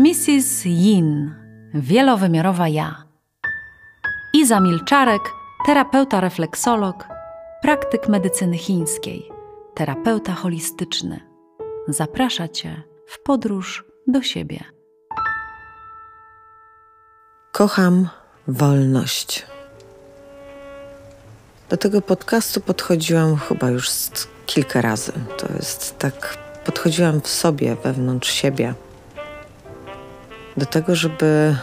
Mrs. Yin, wielowymiarowa ja. Iza Milczarek, terapeuta refleksolog, praktyk medycyny chińskiej, terapeuta holistyczny. Zaprasza Cię w podróż do siebie. Kocham wolność. Do tego podcastu podchodziłam chyba już kilka razy. To jest tak, podchodziłam w sobie, wewnątrz siebie. Do tego, żeby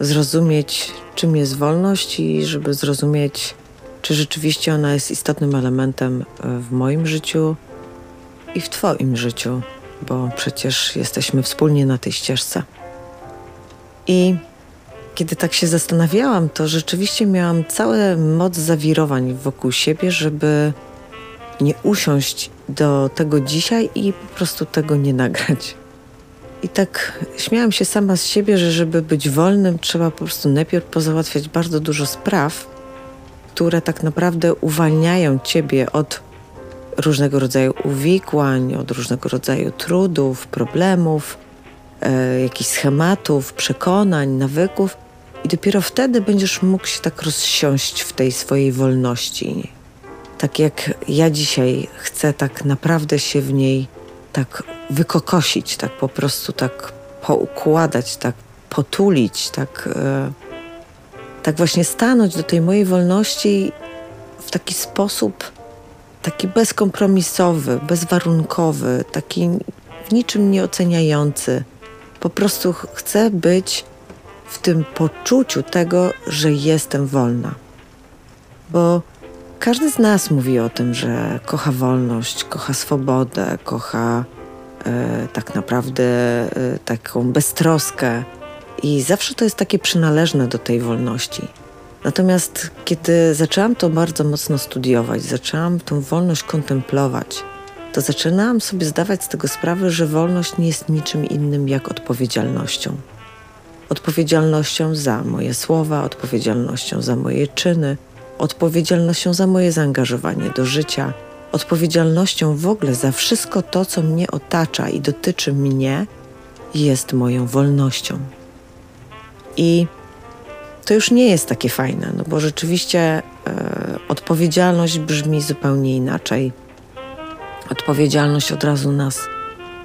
zrozumieć, czym jest wolność i żeby zrozumieć, czy rzeczywiście ona jest istotnym elementem e, w moim życiu i w Twoim życiu, bo przecież jesteśmy wspólnie na tej ścieżce. I kiedy tak się zastanawiałam, to rzeczywiście miałam całe moc zawirowań wokół siebie, żeby nie usiąść do tego dzisiaj i po prostu tego nie nagrać. I tak śmiałam się sama z siebie, że żeby być wolnym, trzeba po prostu najpierw pozałatwiać bardzo dużo spraw, które tak naprawdę uwalniają ciebie od różnego rodzaju uwikłań, od różnego rodzaju trudów, problemów, e, jakichś schematów, przekonań, nawyków. I dopiero wtedy będziesz mógł się tak rozsiąść w tej swojej wolności. Tak jak ja dzisiaj chcę tak naprawdę się w niej tak wykokosić, tak po prostu tak poukładać, tak potulić, tak, e, tak właśnie stanąć do tej mojej wolności w taki sposób, taki bezkompromisowy, bezwarunkowy, taki w niczym nieoceniający. Po prostu chcę być w tym poczuciu tego, że jestem wolna. Bo każdy z nas mówi o tym, że kocha wolność, kocha swobodę, kocha e, tak naprawdę e, taką beztroskę. I zawsze to jest takie przynależne do tej wolności. Natomiast kiedy zaczęłam to bardzo mocno studiować, zaczęłam tą wolność kontemplować, to zaczynałam sobie zdawać z tego sprawę, że wolność nie jest niczym innym jak odpowiedzialnością. Odpowiedzialnością za moje słowa, odpowiedzialnością za moje czyny, odpowiedzialnością za moje zaangażowanie do życia, odpowiedzialnością w ogóle za wszystko to, co mnie otacza i dotyczy mnie, jest moją wolnością. I to już nie jest takie fajne, no bo rzeczywiście e, odpowiedzialność brzmi zupełnie inaczej. Odpowiedzialność od razu nas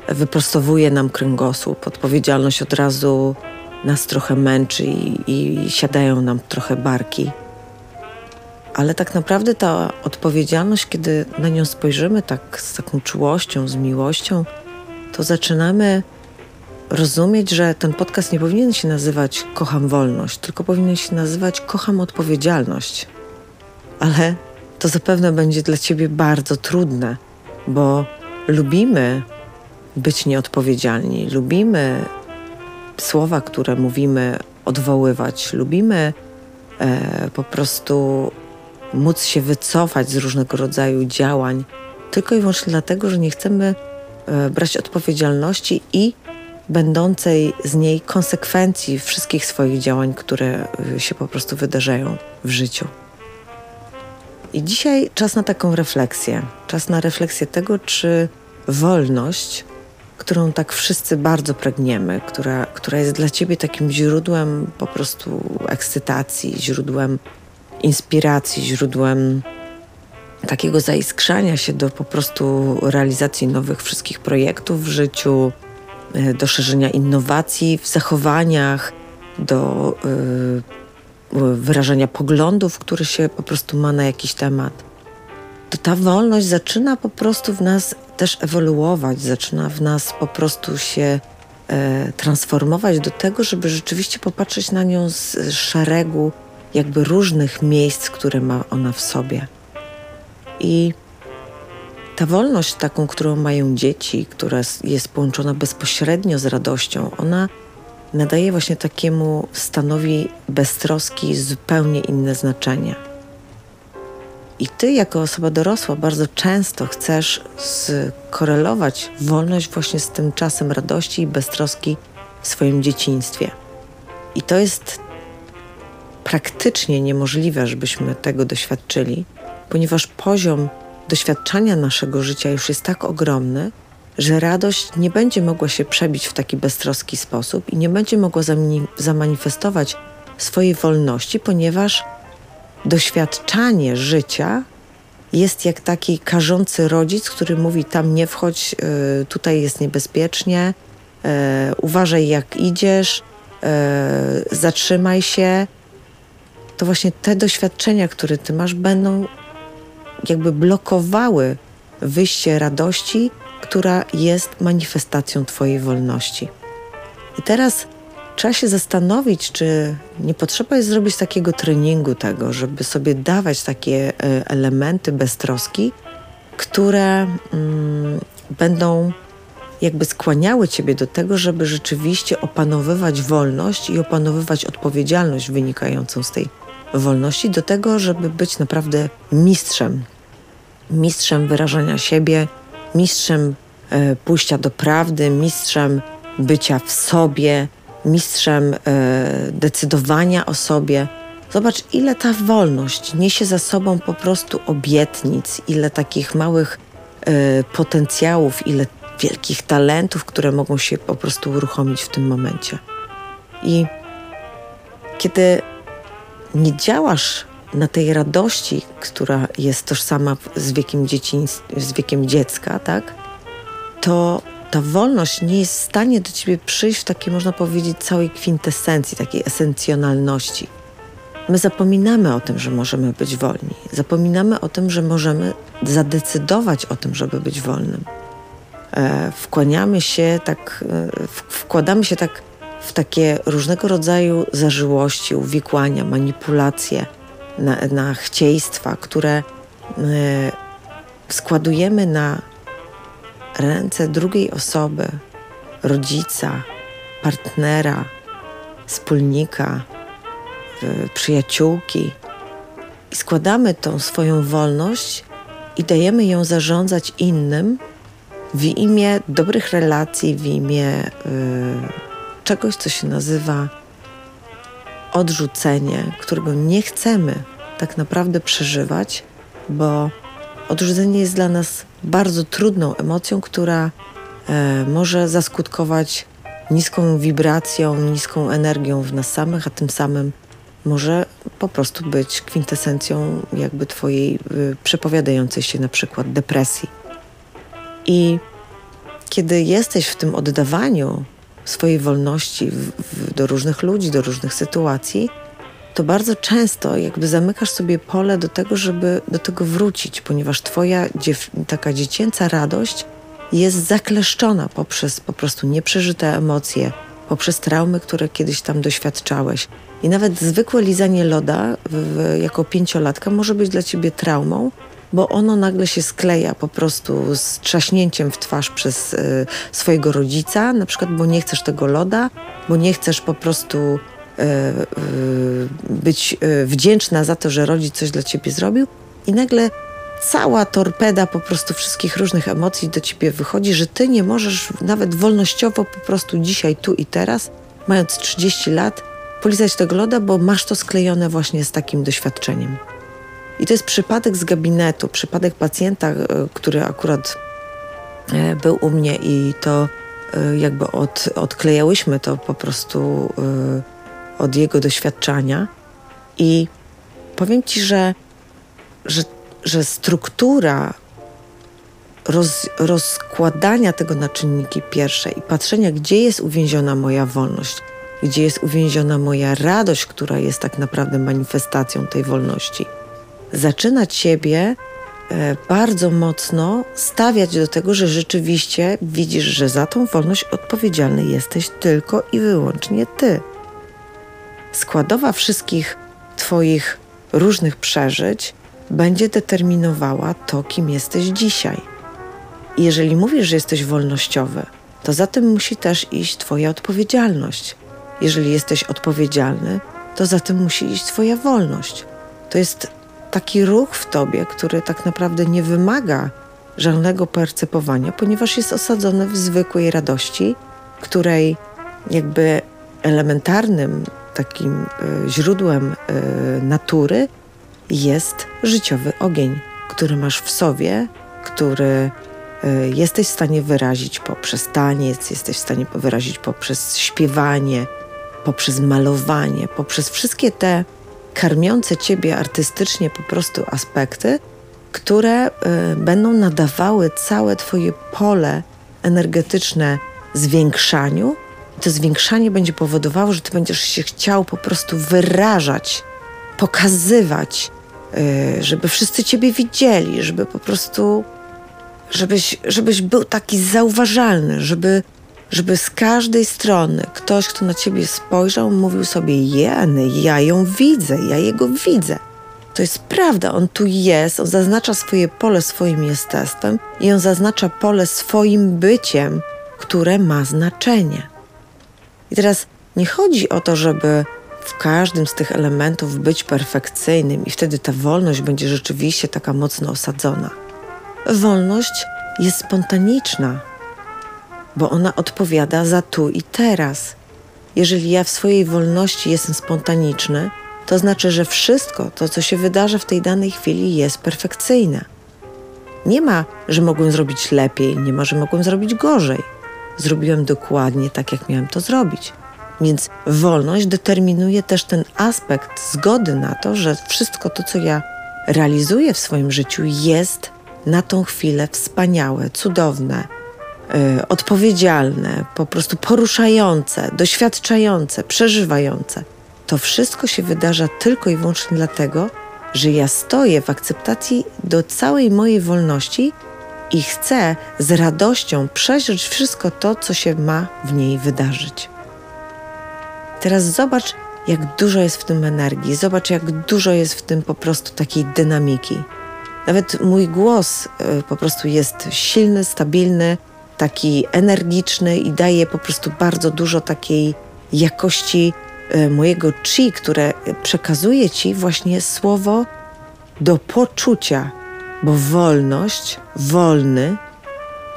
wyprostowuje nam kręgosłup, odpowiedzialność od razu nas trochę męczy i, i siadają nam trochę barki. Ale tak naprawdę ta odpowiedzialność, kiedy na nią spojrzymy tak z taką czułością, z miłością, to zaczynamy rozumieć, że ten podcast nie powinien się nazywać Kocham wolność, tylko powinien się nazywać Kocham odpowiedzialność. Ale to zapewne będzie dla ciebie bardzo trudne, bo lubimy być nieodpowiedzialni, lubimy słowa, które mówimy, odwoływać, lubimy e, po prostu móc się wycofać z różnego rodzaju działań, tylko i wyłącznie dlatego, że nie chcemy e, brać odpowiedzialności i będącej z niej konsekwencji wszystkich swoich działań, które e, się po prostu wydarzają w życiu. I dzisiaj czas na taką refleksję. Czas na refleksję tego, czy wolność, którą tak wszyscy bardzo pragniemy, która, która jest dla ciebie takim źródłem po prostu ekscytacji, źródłem inspiracji, źródłem takiego zaiskrzania się do po prostu realizacji nowych wszystkich projektów w życiu, e, do szerzenia innowacji w zachowaniach, do yy, wyrażania poglądów, które się po prostu ma na jakiś temat. To ta wolność zaczyna po prostu w nas też ewoluować, zaczyna w nas po prostu się e, transformować do tego, żeby rzeczywiście popatrzeć na nią z szeregu jakby różnych miejsc, które ma ona w sobie. I ta wolność, taką, którą mają dzieci, która jest połączona bezpośrednio z radością, ona nadaje właśnie takiemu stanowi beztroski zupełnie inne znaczenie. I ty, jako osoba dorosła, bardzo często chcesz skorelować wolność właśnie z tym czasem radości i beztroski w swoim dzieciństwie. I to jest praktycznie niemożliwe, żebyśmy tego doświadczyli, ponieważ poziom doświadczania naszego życia już jest tak ogromny, że radość nie będzie mogła się przebić w taki beztroski sposób i nie będzie mogła zamanifestować swojej wolności, ponieważ doświadczanie życia jest jak taki karzący rodzic, który mówi: Tam nie wchodź, y, tutaj jest niebezpiecznie, y, uważaj jak idziesz, y, zatrzymaj się. To właśnie te doświadczenia, które ty masz, będą jakby blokowały wyjście radości, która jest manifestacją Twojej wolności. I teraz trzeba się zastanowić, czy nie potrzeba jest zrobić takiego treningu tego, żeby sobie dawać takie e, elementy beztroski, które mm, będą jakby skłaniały Ciebie do tego, żeby rzeczywiście opanowywać wolność i opanowywać odpowiedzialność wynikającą z tej wolności, do tego, żeby być naprawdę mistrzem. Mistrzem wyrażania siebie, mistrzem e, pójścia do prawdy, mistrzem bycia w sobie, mistrzem e, decydowania o sobie. Zobacz, ile ta wolność niesie za sobą po prostu obietnic, ile takich małych e, potencjałów, ile wielkich talentów, które mogą się po prostu uruchomić w tym momencie. I kiedy nie działasz na tej radości, która jest tożsama z wiekiem, z wiekiem dziecka, tak, to ta wolność nie jest w stanie do ciebie przyjść w takiej, można powiedzieć, całej kwintesencji, takiej esencjonalności. My zapominamy o tym, że możemy być wolni. Zapominamy o tym, że możemy zadecydować o tym, żeby być wolnym. E, wkłaniamy się tak, e, wkładamy się tak w takie różnego rodzaju zażyłości, uwikłania, manipulacje, na, na chcieństwa, które e, składujemy na ręce drugiej osoby, rodzica, partnera, wspólnika, przyjaciółki. I składamy tą swoją wolność i dajemy ją zarządzać innym w imię dobrych relacji, w imię y, czegoś, co się nazywa odrzucenie, którego nie chcemy tak naprawdę przeżywać, bo odrzucenie jest dla nas bardzo trudną emocją, która e, może zaskutkować niską wibracją, niską energią w nas samych, a tym samym może po prostu być kwintesencją jakby twojej y, przepowiadającej się na przykład depresji. I kiedy jesteś w tym oddawaniu swojej wolności w, w, do różnych ludzi, do różnych sytuacji, to bardzo często jakby zamykasz sobie pole do tego, żeby do tego wrócić, ponieważ twoja taka dziecięca radość jest zakleszczona poprzez po prostu nieprzeżyte emocje, poprzez traumy, które kiedyś tam doświadczałeś. I nawet zwykłe lizanie loda w, jako pięciolatka może być dla ciebie traumą, bo ono nagle się skleja po prostu z trzaśnięciem w twarz przez y, swojego rodzica, na przykład, bo nie chcesz tego loda, bo nie chcesz po prostu E, e, być e, wdzięczna za to, że rodzic coś dla ciebie zrobił i nagle cała torpeda po prostu wszystkich różnych emocji do ciebie wychodzi, że ty nie możesz nawet wolnościowo po prostu dzisiaj, tu i teraz, mając 30 lat, polizać tego loda, bo masz to sklejone właśnie z takim doświadczeniem. I to jest przypadek z gabinetu, przypadek pacjenta, który akurat był u mnie i to jakby od, odklejałyśmy to po prostu od jego doświadczenia. I powiem Ci, że, że, że struktura roz, rozkładania tego na czynniki pierwsze i patrzenia, gdzie jest uwięziona moja wolność, gdzie jest uwięziona moja radość, która jest tak naprawdę manifestacją tej wolności, zaczyna Ciebie e, bardzo mocno stawiać do tego, że rzeczywiście widzisz, że za tą wolność odpowiedzialny jesteś tylko i wyłącznie Ty składowa wszystkich Twoich różnych przeżyć będzie determinowała to, kim jesteś dzisiaj. Jeżeli mówisz, że jesteś wolnościowy, to za tym musi też iść Twoja odpowiedzialność. Jeżeli jesteś odpowiedzialny, to za tym musi iść Twoja wolność. To jest taki ruch w Tobie, który tak naprawdę nie wymaga żadnego percepowania, ponieważ jest osadzony w zwykłej radości, której jakby elementarnym takim e, źródłem e, natury jest życiowy ogień, który masz w sobie, który y, jesteś w stanie wyrazić poprzez taniec, jesteś w stanie wyrazić poprzez śpiewanie, poprzez malowanie, poprzez wszystkie te karmiące ciebie artystycznie po prostu aspekty, które y, będą nadawały całe twoje pole energetyczne zwiększaniu. To zwiększanie będzie powodowało, że ty będziesz się chciał po prostu wyrażać, pokazywać, y, żeby wszyscy ciebie widzieli, żeby po prostu, żebyś, żebyś był taki zauważalny, żeby żeby z każdej strony ktoś, kto na ciebie spojrzał, mówił sobie: Jeny, ja ją widzę, ja jego widzę. To jest prawda, on tu jest, on zaznacza swoje pole swoim jestestwem i on zaznacza pole swoim byciem, które ma znaczenie. I teraz nie chodzi o to, żeby w każdym z tych elementów być perfekcyjnym i wtedy ta wolność będzie rzeczywiście taka mocno osadzona. Wolność jest spontaniczna, bo ona odpowiada za tu i teraz. Jeżeli ja w swojej wolności jestem spontaniczny, to znaczy, że wszystko to, co się wydarza w tej danej chwili, jest perfekcyjne. Nie ma, że mogłem zrobić lepiej, nie ma, że mogłem zrobić gorzej. Zrobiłem dokładnie tak, jak miałem to zrobić. Więc wolność determinuje też ten aspekt zgody na to, że wszystko to, co ja realizuję w swoim życiu, jest na tą chwilę wspaniałe, cudowne, odpowiedzialne, po prostu poruszające, doświadczające, przeżywające. To wszystko się wydarza tylko i wyłącznie dlatego, że ja stoję w akceptacji do całej mojej wolności i chcę z radością przeżyć wszystko to, co się ma w niej wydarzyć. Teraz zobacz, jak dużo jest w tym energii, zobacz, jak dużo jest w tym po prostu takiej dynamiki. Nawet mój głos y, po prostu jest silny, stabilny, taki energiczny i daje po prostu bardzo dużo takiej jakości e, mojego chi, które przekazuje ci właśnie słowo do poczucia, bo wolność, wolny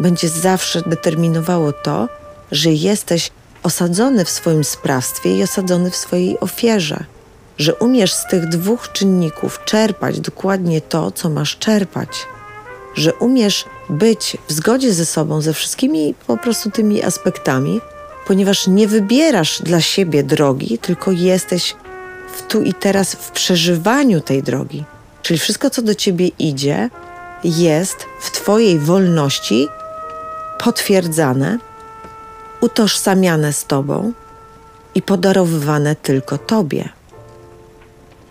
będzie zawsze determinowało to, że jesteś osadzony w swoim sprawstwie i osadzony w swojej ofierze, że umiesz z tych dwóch czynników czerpać dokładnie to, co masz czerpać że umiesz być w zgodzie ze sobą, ze wszystkimi po prostu tymi aspektami, ponieważ nie wybierasz dla siebie drogi, tylko jesteś w tu i teraz w przeżywaniu tej drogi. Czyli wszystko, co do ciebie idzie, jest w Twojej wolności potwierdzane, utożsamiane z Tobą i podarowywane tylko Tobie.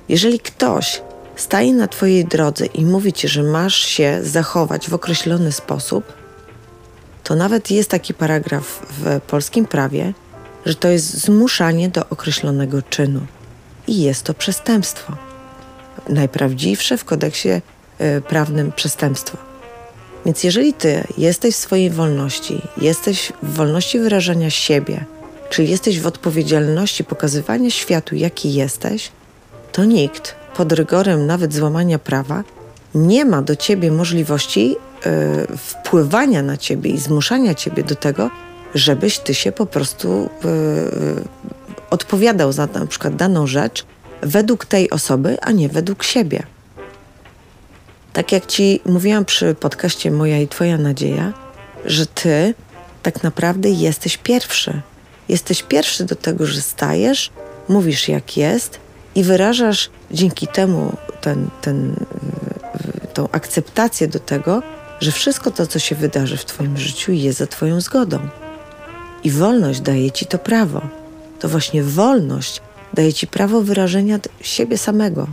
Jeżeli ktoś staje na Twojej drodze i mówi Ci, że masz się zachować w określony sposób, to nawet jest taki paragraf w polskim prawie, że to jest zmuszanie do określonego czynu. I jest to przestępstwo. Najprawdziwsze w kodeksie y, prawnym przestępstwo. Więc jeżeli ty jesteś w swojej wolności, jesteś w wolności wyrażania siebie, czyli jesteś w odpowiedzialności pokazywania światu, jaki jesteś, to nikt pod rygorem nawet złamania prawa, nie ma do ciebie możliwości y, wpływania na ciebie i zmuszania ciebie do tego, żebyś ty się po prostu y, odpowiadał za na przykład daną rzecz według tej osoby, a nie według siebie. Tak jak ci mówiłam przy podcaście Moja i Twoja nadzieja, że ty tak naprawdę jesteś pierwszy. Jesteś pierwszy do tego, że stajesz, mówisz jak jest i wyrażasz dzięki temu ten, ten, tą akceptację do tego, że wszystko to, co się wydarzy w Twoim życiu, jest za Twoją zgodą. I wolność daje Ci to prawo. To właśnie wolność daje Ci prawo wyrażenia siebie samego.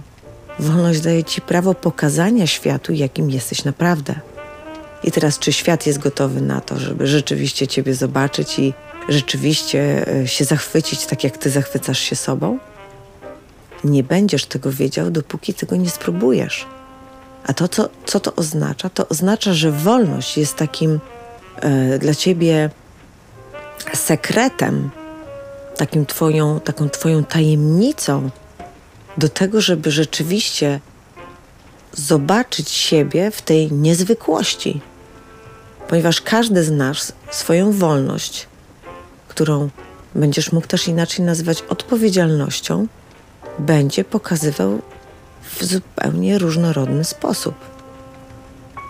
Wolność daje Ci prawo pokazania światu, jakim jesteś naprawdę. I teraz, czy świat jest gotowy na to, żeby rzeczywiście Ciebie zobaczyć i rzeczywiście e, się zachwycić tak, jak Ty zachwycasz się sobą? Nie będziesz tego wiedział, dopóki tego nie spróbujesz. A to, co, co to oznacza? To oznacza, że wolność jest takim e, dla ciebie sekretem, takim twoją, taką twoją tajemnicą do tego, żeby rzeczywiście zobaczyć siebie w tej niezwykłości. Ponieważ każdy z nas swoją wolność, którą będziesz mógł też inaczej nazywać odpowiedzialnością, będzie pokazywał w zupełnie różnorodny sposób.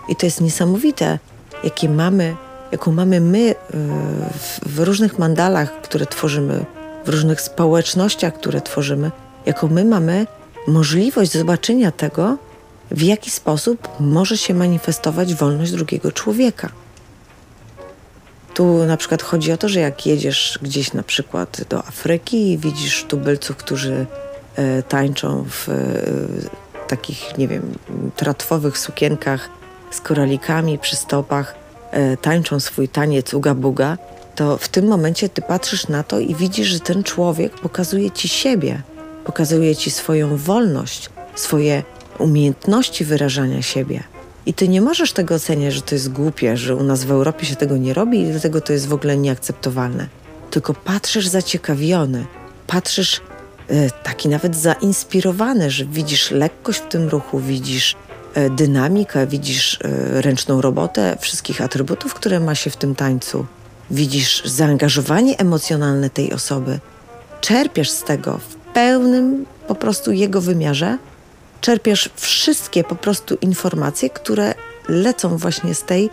I to jest niesamowite, jakie mamy, jaką mamy my w różnych mandalach, które tworzymy, w różnych społecznościach, które tworzymy, jaką my mamy możliwość zobaczenia tego, w jaki sposób może się manifestować wolność drugiego człowieka. Tu na przykład chodzi o to, że jak jedziesz gdzieś na przykład do Afryki i widzisz tubylców, którzy tańczą w e, takich, nie wiem, tratwowych sukienkach z koralikami przy stopach, e, tańczą swój taniec uga buga, to w tym momencie ty patrzysz na to i widzisz, że ten człowiek pokazuje ci siebie, pokazuje ci swoją wolność, swoje umiejętności wyrażania siebie. I ty nie możesz tego oceniać, że to jest głupie, że u nas w Europie się tego nie robi i dlatego to jest w ogóle nieakceptowalne. Tylko patrzysz zaciekawiony, patrzysz e, taki nawet zainspirowany, że widzisz lekkość w tym ruchu, widzisz e, dynamikę, widzisz e, ręczną robotę wszystkich atrybutów, które ma się w tym tańcu. Widzisz zaangażowanie emocjonalne tej osoby. Czerpiesz z tego w pełnym po prostu jego wymiarze czerpiesz wszystkie po prostu informacje, które lecą właśnie z tej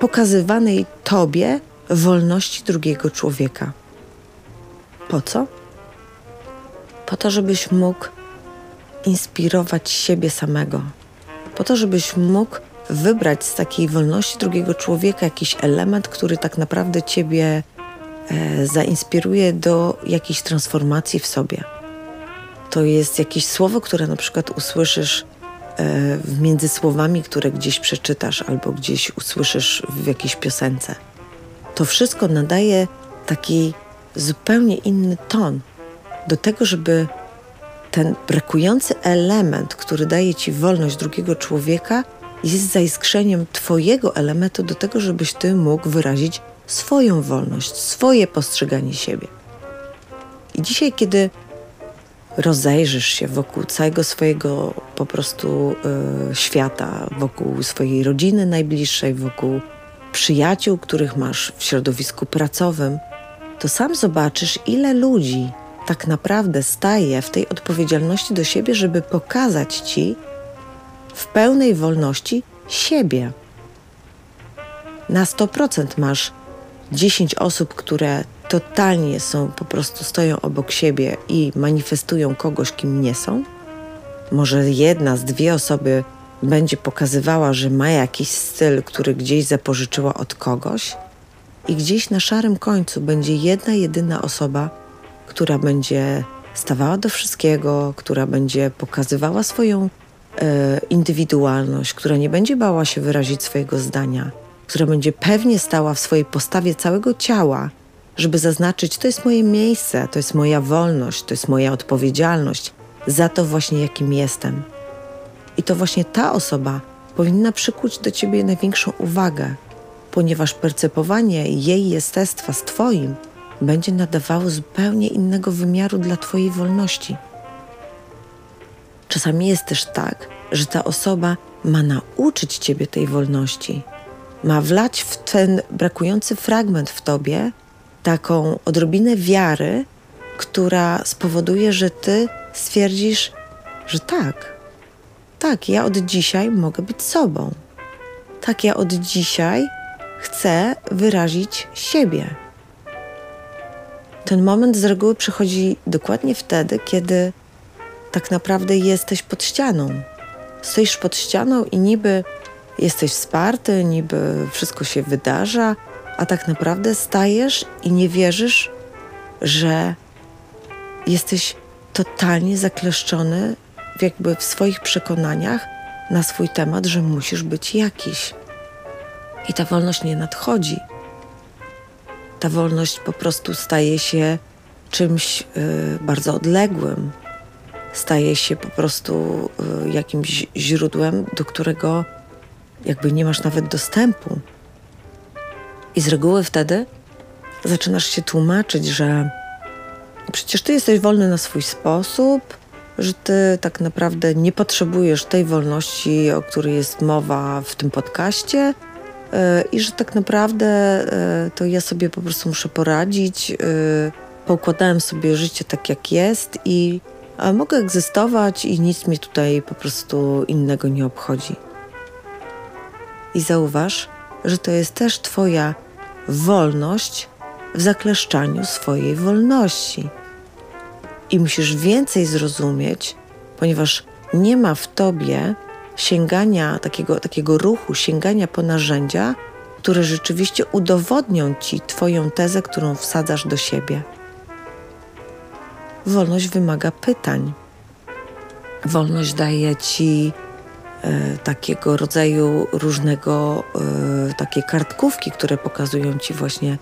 pokazywanej tobie wolności drugiego człowieka. Po co? Po to, żebyś mógł inspirować siebie samego. Po to, żebyś mógł wybrać z takiej wolności drugiego człowieka jakiś element, który tak naprawdę ciebie e, zainspiruje do jakiejś transformacji w sobie to jest jakieś słowo, które na przykład usłyszysz e, między słowami, które gdzieś przeczytasz albo gdzieś usłyszysz w jakiejś piosence. To wszystko nadaje taki zupełnie inny ton do tego, żeby ten brakujący element, który daje ci wolność drugiego człowieka, jest zaiskrzeniem Twojego elementu do tego, żebyś Ty mógł wyrazić swoją wolność, swoje postrzeganie siebie. I dzisiaj, kiedy rozejrzysz się wokół całego swojego po prostu y, świata, wokół swojej rodziny najbliższej, wokół przyjaciół, których masz w środowisku pracowym, to sam zobaczysz, ile ludzi tak naprawdę staje w tej odpowiedzialności do siebie, żeby pokazać ci w pełnej wolności siebie. Na 100% masz 10 osób, które totalnie są, po prostu stoją obok siebie i manifestują kogoś, kim nie są. Może jedna z dwie osoby będzie pokazywała, że ma jakiś styl, który gdzieś zapożyczyła od kogoś, i gdzieś na szarym końcu będzie jedna, jedyna osoba, która będzie stawała do wszystkiego, która będzie pokazywała swoją e, indywidualność, która nie będzie bała się wyrazić swojego zdania, która będzie pewnie stała w swojej postawie całego ciała żeby zaznaczyć, to jest moje miejsce, to jest moja wolność, to jest moja odpowiedzialność za to właśnie, jakim jestem. I to właśnie ta osoba powinna przykuć do ciebie największą uwagę, ponieważ percepowanie jej jestestwa z Twoim będzie nadawało zupełnie innego wymiaru dla Twojej wolności. Czasami jest też tak, że ta osoba ma nauczyć Ciebie tej wolności, ma wlać w ten brakujący fragment w Tobie, taką odrobinę wiary, która spowoduje, że ty stwierdzisz, że tak, tak, ja od dzisiaj mogę być sobą. Tak, ja od dzisiaj chcę wyrazić siebie. Ten moment z reguły przychodzi dokładnie wtedy, kiedy tak naprawdę jesteś pod ścianą. Stoisz pod ścianą i niby jesteś wsparty, niby wszystko się wydarza, a tak naprawdę stajesz i nie wierzysz, że jesteś totalnie zakleszczony jakby w swoich przekonaniach na swój temat, że musisz być jakiś. I ta wolność nie nadchodzi. Ta wolność po prostu staje się czymś y, bardzo odległym. Staje się po prostu y, jakimś źródłem, do którego jakby nie masz nawet dostępu. I z reguły wtedy zaczynasz się tłumaczyć, że przecież ty jesteś wolny na swój sposób, że ty tak naprawdę nie potrzebujesz tej wolności, o której jest mowa w tym podcaście. E, I że tak naprawdę e, to ja sobie po prostu muszę poradzić. E, poukładałem sobie życie tak, jak jest, i mogę egzystować, i nic mi tutaj po prostu innego nie obchodzi. I zauważ, że to jest też Twoja wolność w zakleszczaniu swojej wolności. I musisz więcej zrozumieć, ponieważ nie ma w tobie sięgania, takiego, takiego ruchu, sięgania po narzędzia, które rzeczywiście udowodnią ci Twoją tezę, którą wsadzasz do siebie. Wolność wymaga pytań. Wolność daje ci e, takiego rodzaju różnego, e, takie kartkówki, które pokazują ci właśnie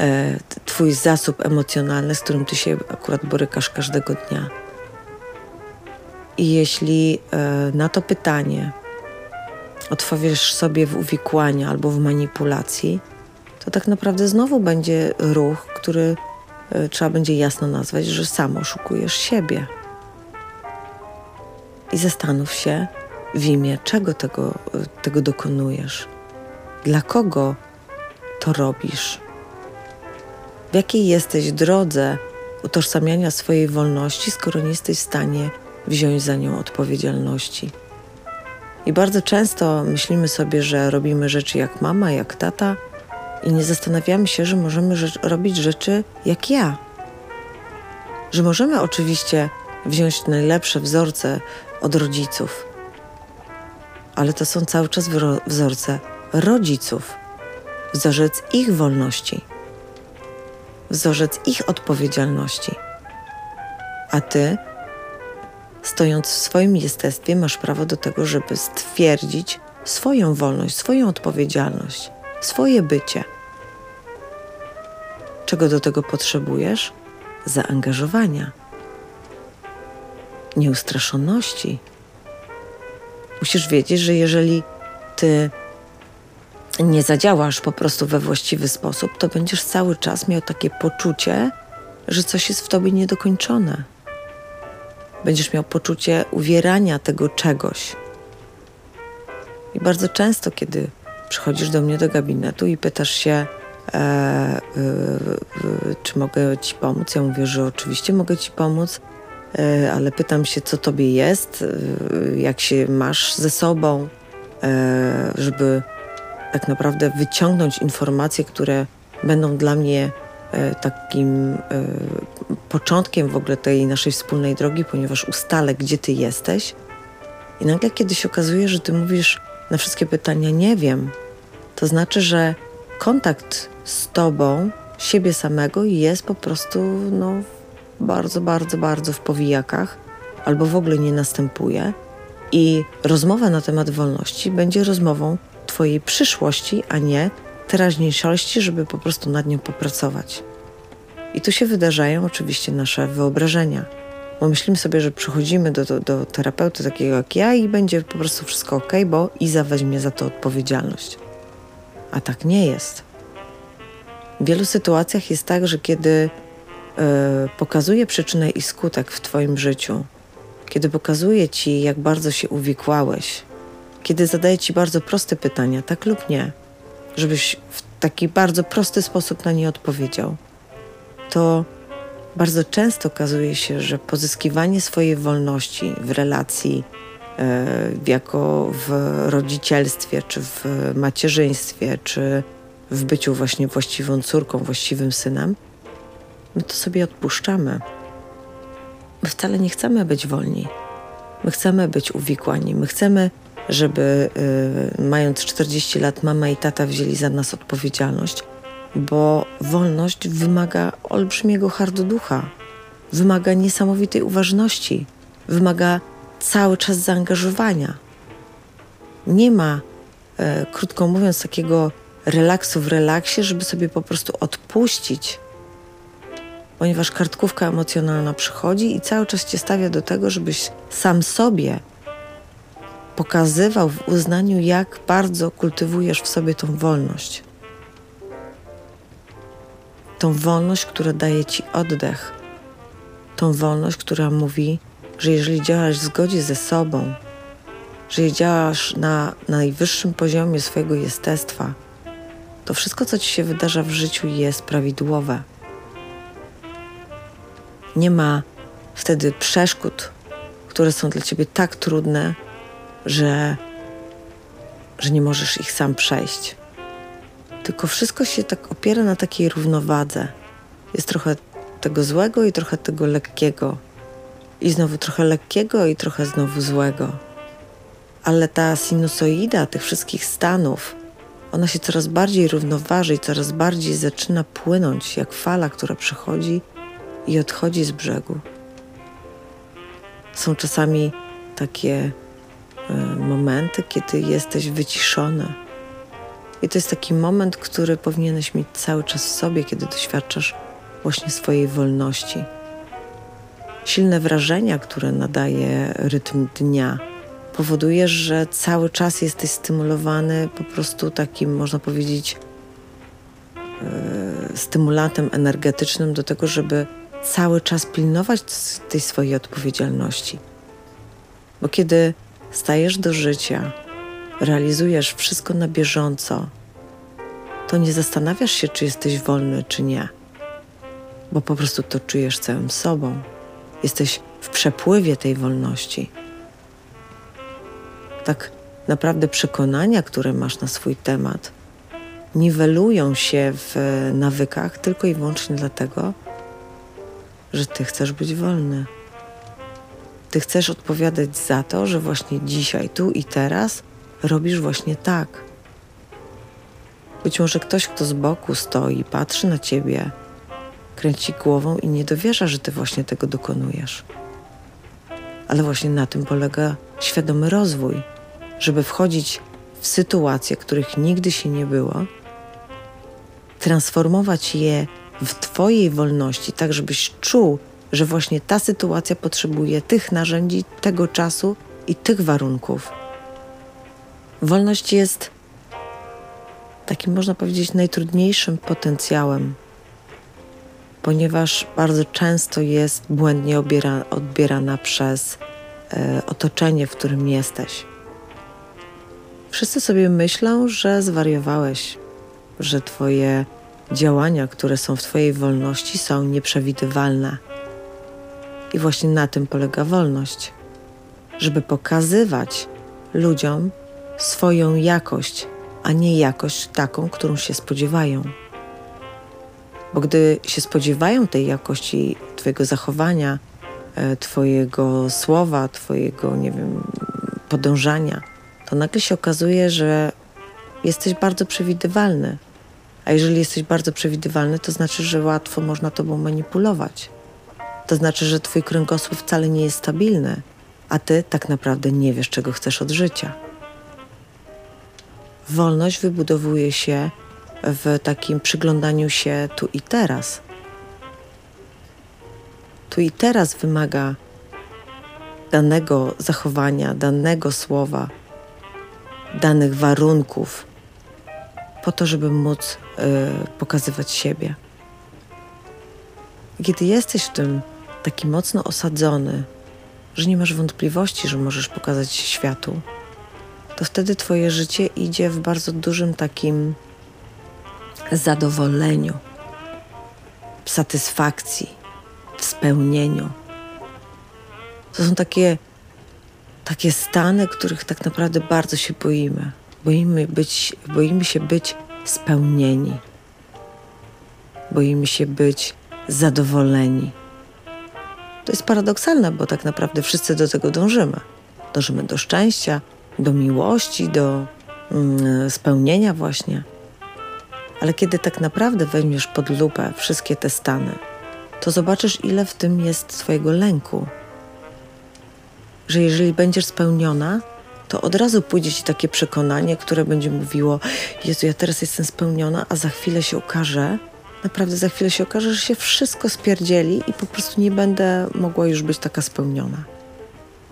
e, Twój zasób emocjonalny, z którym Ty się akurat borykasz każdego dnia. I jeśli e, na to pytanie otworzysz sobie w uwikłaniu albo w manipulacji, to tak naprawdę znowu będzie ruch, który e, trzeba będzie jasno nazwać, że sam oszukujesz siebie. I zastanów się, w imię czego tego, tego dokonujesz, dla kogo to robisz, w jakiej jesteś drodze utożsamiania swojej wolności, skoro nie jesteś w stanie wziąć za nią odpowiedzialności. I bardzo często myślimy sobie, że robimy rzeczy jak mama, jak tata, i nie zastanawiamy się, że możemy rzecz, robić rzeczy jak ja. Że możemy oczywiście wziąć najlepsze wzorce od rodziców, ale to są cały czas wzorce rodziców, wzorzec ich wolności, wzorzec ich odpowiedzialności. A ty stojąc w swoim jestestwie, masz prawo do tego, żeby stwierdzić swoją wolność, swoją odpowiedzialność, swoje bycie. Czego do tego potrzebujesz? Zaangażowania, nieustraszoności. Musisz wiedzieć, że jeżeli ty nie zadziałasz po prostu we właściwy sposób, to będziesz cały czas miał takie poczucie, że coś jest w tobie niedokończone będziesz miał poczucie uwierania tego czegoś. I bardzo często, kiedy przychodzisz do mnie do gabinetu i pytasz się, e, e, e, czy mogę ci pomóc, ja mówię, że oczywiście mogę ci pomóc, e, ale pytam się, co tobie jest, e, jak się masz ze sobą, e, żeby tak naprawdę wyciągnąć informacje, które będą dla mnie takim e, początkiem w ogóle tej naszej wspólnej drogi, ponieważ ustalę, gdzie ty jesteś. I nagle, kiedy się okazuje, że ty mówisz na wszystkie pytania nie wiem, to znaczy, że kontakt z tobą, siebie samego jest po prostu no, bardzo, bardzo, bardzo w powijakach albo w ogóle nie następuje. I rozmowa na temat wolności będzie rozmową Twojej przyszłości, a nie teraźniejszości, żeby po prostu nad nią popracować. I tu się wydarzają oczywiście nasze wyobrażenia, bo myślimy sobie, że przychodzimy do, do, do terapeuty takiego jak ja i będzie po prostu wszystko ok, bo Iza weźmie za to odpowiedzialność. A tak nie jest. W wielu sytuacjach jest tak, że kiedy y, pokazuje przyczynę i skutek w Twoim życiu, kiedy pokazuje Ci, jak bardzo się uwikłałeś, kiedy zadaje Ci bardzo proste pytania, tak lub nie, żebyś w taki bardzo prosty sposób na nie odpowiedział, to bardzo często okazuje się, że pozyskiwanie swojej wolności w relacji, e, jako w rodzicielstwie, czy w macierzyństwie, czy w byciu właśnie właściwą córką, właściwym synem, my to sobie odpuszczamy. My wcale nie chcemy być wolni. My chcemy być uwikłani. My chcemy żeby y, mając 40 lat mama i tata wzięli za nas odpowiedzialność, bo wolność wymaga olbrzymiego hardoducha, wymaga niesamowitej uważności, wymaga cały czas zaangażowania. Nie ma, e, krótko mówiąc, takiego relaksu w relaksie, żeby sobie po prostu odpuścić, ponieważ kartkówka emocjonalna przychodzi i cały czas cię stawia do tego, żebyś sam sobie pokazywał w uznaniu, jak bardzo kultywujesz w sobie tą wolność. Tą wolność, która daje ci oddech. Tą wolność, która mówi, że jeżeli działasz w zgodzie ze sobą, że działasz na najwyższym poziomie swojego jestestwa, to wszystko, co ci się wydarza w życiu, jest prawidłowe. Nie ma wtedy przeszkód, które są dla ciebie tak trudne, że, że nie możesz ich sam przejść. tylko wszystko się tak opiera na takiej równowadze. Jest trochę tego złego i trochę tego lekkiego. I znowu trochę lekkiego i trochę znowu złego. Ale ta sinusoida tych wszystkich stanów, ona się coraz bardziej równoważy i coraz bardziej zaczyna płynąć jak fala, która przychodzi i odchodzi z brzegu. Są czasami takie momenty, kiedy jesteś wyciszony. I to jest taki moment, który powinieneś mieć cały czas w sobie, kiedy doświadczasz właśnie swojej wolności. Silne wrażenia, które nadaje rytm dnia, powoduje, że cały czas jesteś stymulowany po prostu takim, można powiedzieć, yy, stymulatem energetycznym do tego, żeby cały czas pilnować tej swojej odpowiedzialności. Bo kiedy stajesz do życia, realizujesz wszystko na bieżąco, to nie zastanawiasz się, czy jesteś wolny, czy nie, bo po prostu to czujesz całym sobą. Jesteś w przepływie tej wolności. Tak naprawdę przekonania, które masz na swój temat, niwelują się w nawykach tylko i wyłącznie dlatego, że ty chcesz być wolny. Ty chcesz odpowiadać za to, że właśnie dzisiaj, tu i teraz robisz właśnie tak. Być może ktoś, kto z boku stoi, patrzy na ciebie, kręci głową i nie dowierza, że ty właśnie tego dokonujesz. Ale właśnie na tym polega świadomy rozwój, żeby wchodzić w sytuacje, których nigdy się nie było, transformować je w Twojej wolności, tak żebyś czuł, że właśnie ta sytuacja potrzebuje tych narzędzi, tego czasu i tych warunków. Wolność jest takim, można powiedzieć, najtrudniejszym potencjałem, ponieważ bardzo często jest błędnie obiera, odbierana przez e, otoczenie, w którym jesteś. Wszyscy sobie myślą, że zwariowałeś, że Twoje działania, które są w Twojej wolności, są nieprzewidywalne. I właśnie na tym polega wolność, żeby pokazywać ludziom swoją jakość, a nie jakość taką, którą się spodziewają. Bo gdy się spodziewają tej jakości Twojego zachowania, e, Twojego słowa, Twojego, nie wiem, podążania, to nagle się okazuje, że jesteś bardzo przewidywalny, a jeżeli jesteś bardzo przewidywalny, to znaczy, że łatwo można tobą manipulować. To znaczy, że twój kręgosłup wcale nie jest stabilny, a ty tak naprawdę nie wiesz, czego chcesz od życia. Wolność wybudowuje się w takim przyglądaniu się tu i teraz. Tu i teraz wymaga danego zachowania, danego słowa, danych warunków, po to, żeby móc y, pokazywać siebie. Kiedy jesteś w tym taki mocno osadzony, że nie masz wątpliwości, że możesz pokazać się światu, to wtedy Twoje życie idzie w bardzo dużym takim zadowoleniu, satysfakcji, w spełnieniu. To są takie, takie stany, których tak naprawdę bardzo się boimy. Boimy, być, boimy się być spełnieni. Boimy się być zadowoleni. To jest paradoksalne, bo tak naprawdę wszyscy do tego dążymy. Dążymy do szczęścia, do miłości, do mm, spełnienia, właśnie. Ale kiedy tak naprawdę weźmiesz pod lupę wszystkie te stany, to zobaczysz, ile w tym jest Twojego lęku. Że jeżeli będziesz spełniona, to od razu pójdzie ci takie przekonanie, które będzie mówiło: Jezu, ja teraz jestem spełniona, a za chwilę się okaże, naprawdę za chwilę się okaże, że się wszystko spierdzieli i po prostu nie będę mogła już być taka spełniona.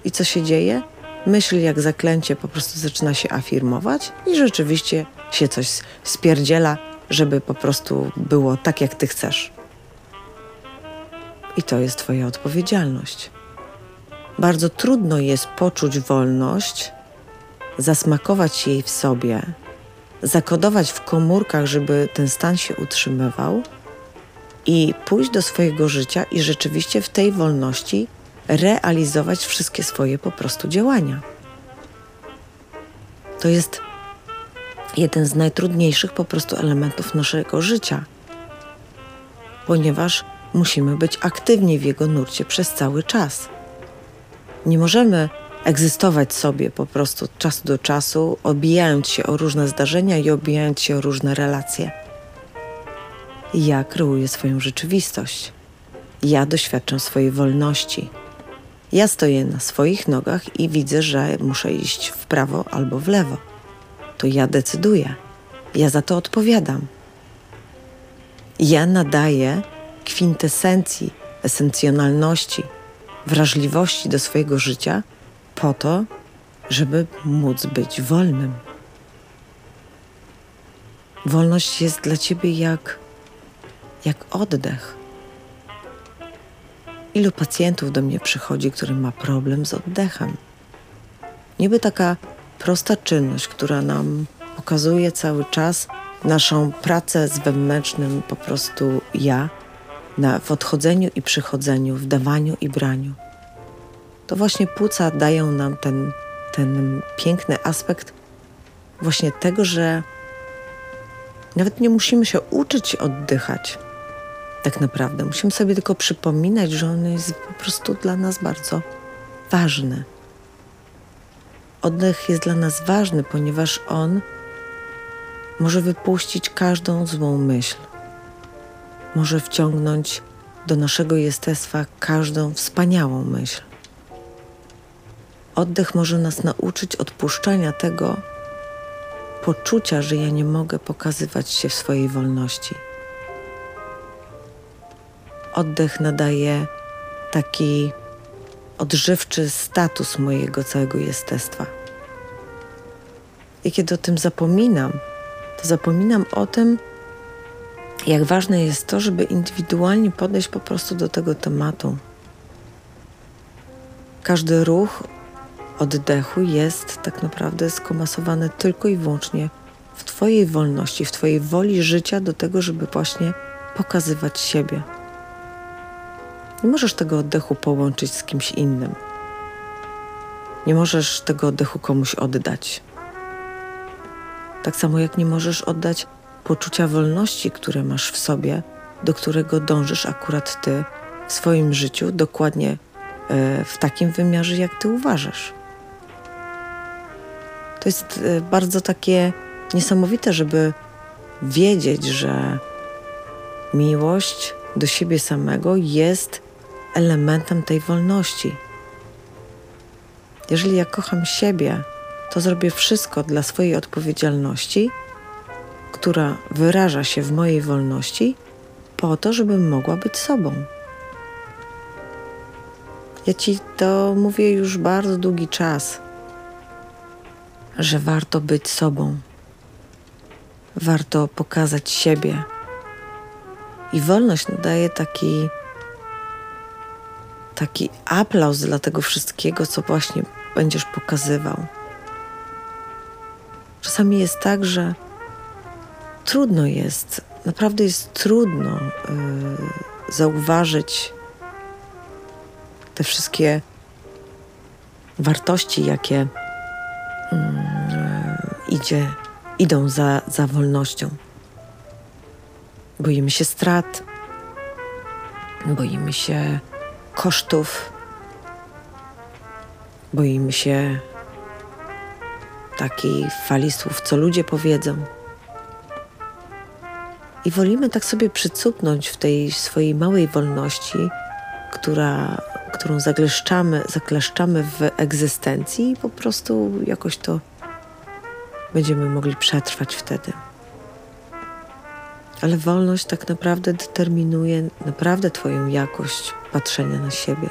I co się dzieje? Myśl jak zaklęcie po prostu zaczyna się afirmować i rzeczywiście się coś spierdziela, żeby po prostu było tak, jak ty chcesz. I to jest Twoja odpowiedzialność. Bardzo trudno jest poczuć wolność, zasmakować jej w sobie, zakodować w komórkach, żeby ten stan się utrzymywał i pójść do swojego życia i rzeczywiście w tej wolności realizować wszystkie swoje po prostu działania. To jest jeden z najtrudniejszych po prostu elementów naszego życia, ponieważ musimy być aktywni w jego nurcie przez cały czas. Nie możemy egzystować sobie po prostu od czasu do czasu, obijając się o różne zdarzenia i obijając się o różne relacje. Ja kreuję swoją rzeczywistość. Ja doświadczam swojej wolności. Ja stoję na swoich nogach i widzę, że muszę iść w prawo albo w lewo. To ja decyduję. Ja za to odpowiadam. Ja nadaję kwintesencji, esencjonalności, wrażliwości do swojego życia po to, żeby móc być wolnym. Wolność jest dla ciebie jak, jak oddech. Ilu pacjentów do mnie przychodzi, który ma problem z oddechem? Niby taka prosta czynność, która nam pokazuje cały czas naszą pracę z wewnętrznym po prostu ja, na, w odchodzeniu i przychodzeniu, w dawaniu i braniu. To właśnie płuca dają nam ten, ten piękny aspekt właśnie tego, że nawet nie musimy się uczyć oddychać. Tak naprawdę musimy sobie tylko przypominać, że on jest po prostu dla nas bardzo ważny. Oddech jest dla nas ważny, ponieważ on może wypuścić każdą złą myśl może wciągnąć do naszego jestestwa każdą wspaniałą myśl. Oddech może nas nauczyć odpuszczania tego poczucia, że ja nie mogę pokazywać się w swojej wolności. Oddech nadaje taki odżywczy status mojego całego jestestwa. I kiedy o tym zapominam, to zapominam o tym, jak ważne jest to, żeby indywidualnie podejść po prostu do tego tematu. Każdy ruch oddechu jest tak naprawdę skomasowany tylko i wyłącznie w Twojej wolności, w Twojej woli życia do tego, żeby właśnie pokazywać siebie. Nie możesz tego oddechu połączyć z kimś innym. Nie możesz tego oddechu komuś oddać. Tak samo jak nie możesz oddać poczucia wolności, które masz w sobie, do którego dążysz akurat ty w swoim życiu, dokładnie e, w takim wymiarze, jak ty uważasz. To jest e, bardzo takie niesamowite, żeby wiedzieć, że miłość do siebie samego jest elementem tej wolności. Jeżeli ja kocham siebie, to zrobię wszystko dla swojej odpowiedzialności która wyraża się w mojej wolności, po to, żebym mogła być sobą. Ja ci to mówię już bardzo długi czas, że warto być sobą, warto pokazać siebie. I wolność nadaje taki, taki aplauz dla tego wszystkiego, co właśnie będziesz pokazywał. Czasami jest tak, że trudno jest, naprawdę jest trudno y, zauważyć te wszystkie wartości, jakie idzie, idą za, za wolnością. Boimy się strat, boimy się kosztów, boimy się takiej fali słów, co ludzie powiedzą. I wolimy tak sobie przycupnąć w tej swojej małej wolności, która, którą zagleszczamy, zakleszczamy w egzystencji i po prostu jakoś to będziemy mogli przetrwać wtedy. Ale wolność tak naprawdę determinuje naprawdę Twoją jakość patrzenia na siebie.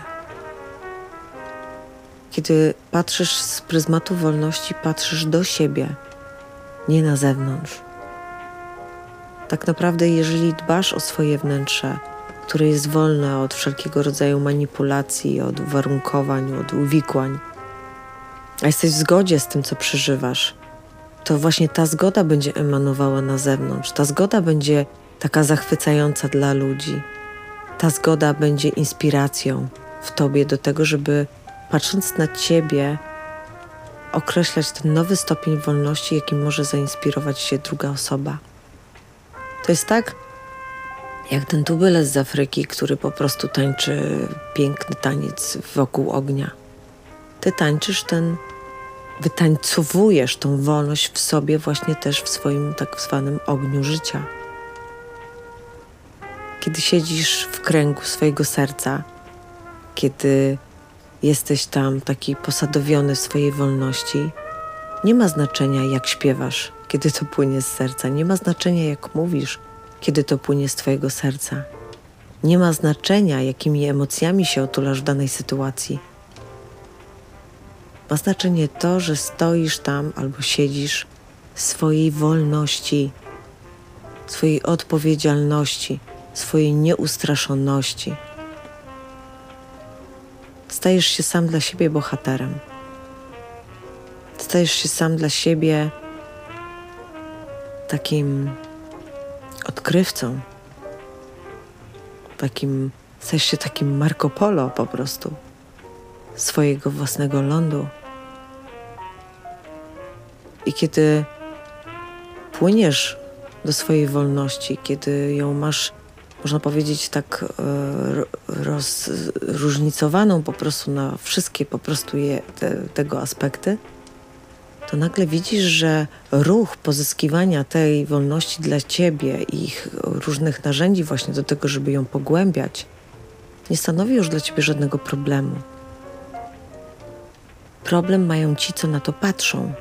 Kiedy patrzysz z pryzmatu wolności, patrzysz do siebie, nie na zewnątrz. Tak naprawdę, jeżeli dbasz o swoje wnętrze, które jest wolne od wszelkiego rodzaju manipulacji, od uwarunkowań, od uwikłań, a jesteś w zgodzie z tym, co przeżywasz, to właśnie ta zgoda będzie emanowała na zewnątrz. Ta zgoda będzie taka zachwycająca dla ludzi. Ta zgoda będzie inspiracją w tobie do tego, żeby patrząc na ciebie, określać ten nowy stopień wolności, jakim może zainspirować się druga osoba. To jest tak, jak ten tubylec z Afryki, który po prostu tańczy piękny taniec wokół ognia. Ty tańczysz ten, wytańcowujesz tą wolność w sobie właśnie też w swoim tak zwanym ogniu życia. Kiedy siedzisz w kręgu swojego serca, kiedy jesteś tam taki posadowiony w swojej wolności, nie ma znaczenia jak śpiewasz, kiedy to płynie z serca, nie ma znaczenia jak mówisz, kiedy to płynie z Twojego serca. Nie ma znaczenia, jakimi emocjami się otulasz w danej sytuacji. Ma znaczenie to, że stoisz tam albo siedzisz swojej wolności, swojej odpowiedzialności, swojej nieustraszoności. Stajesz się sam dla siebie bohaterem. Stajesz się sam dla siebie takim odkrywcą. Takim, się takim Marco Polo po prostu swojego własnego lądu. I kiedy płyniesz do swojej wolności, kiedy ją masz, można powiedzieć, tak e, rozróżnicowaną po prostu na wszystkie po prostu je, te, tego aspekty, to nagle widzisz, że ruch pozyskiwania tej wolności dla ciebie i ich różnych narzędzi właśnie do tego, żeby ją pogłębiać, nie stanowi już dla ciebie żadnego problemu. Problem mają ci, co na to patrzą,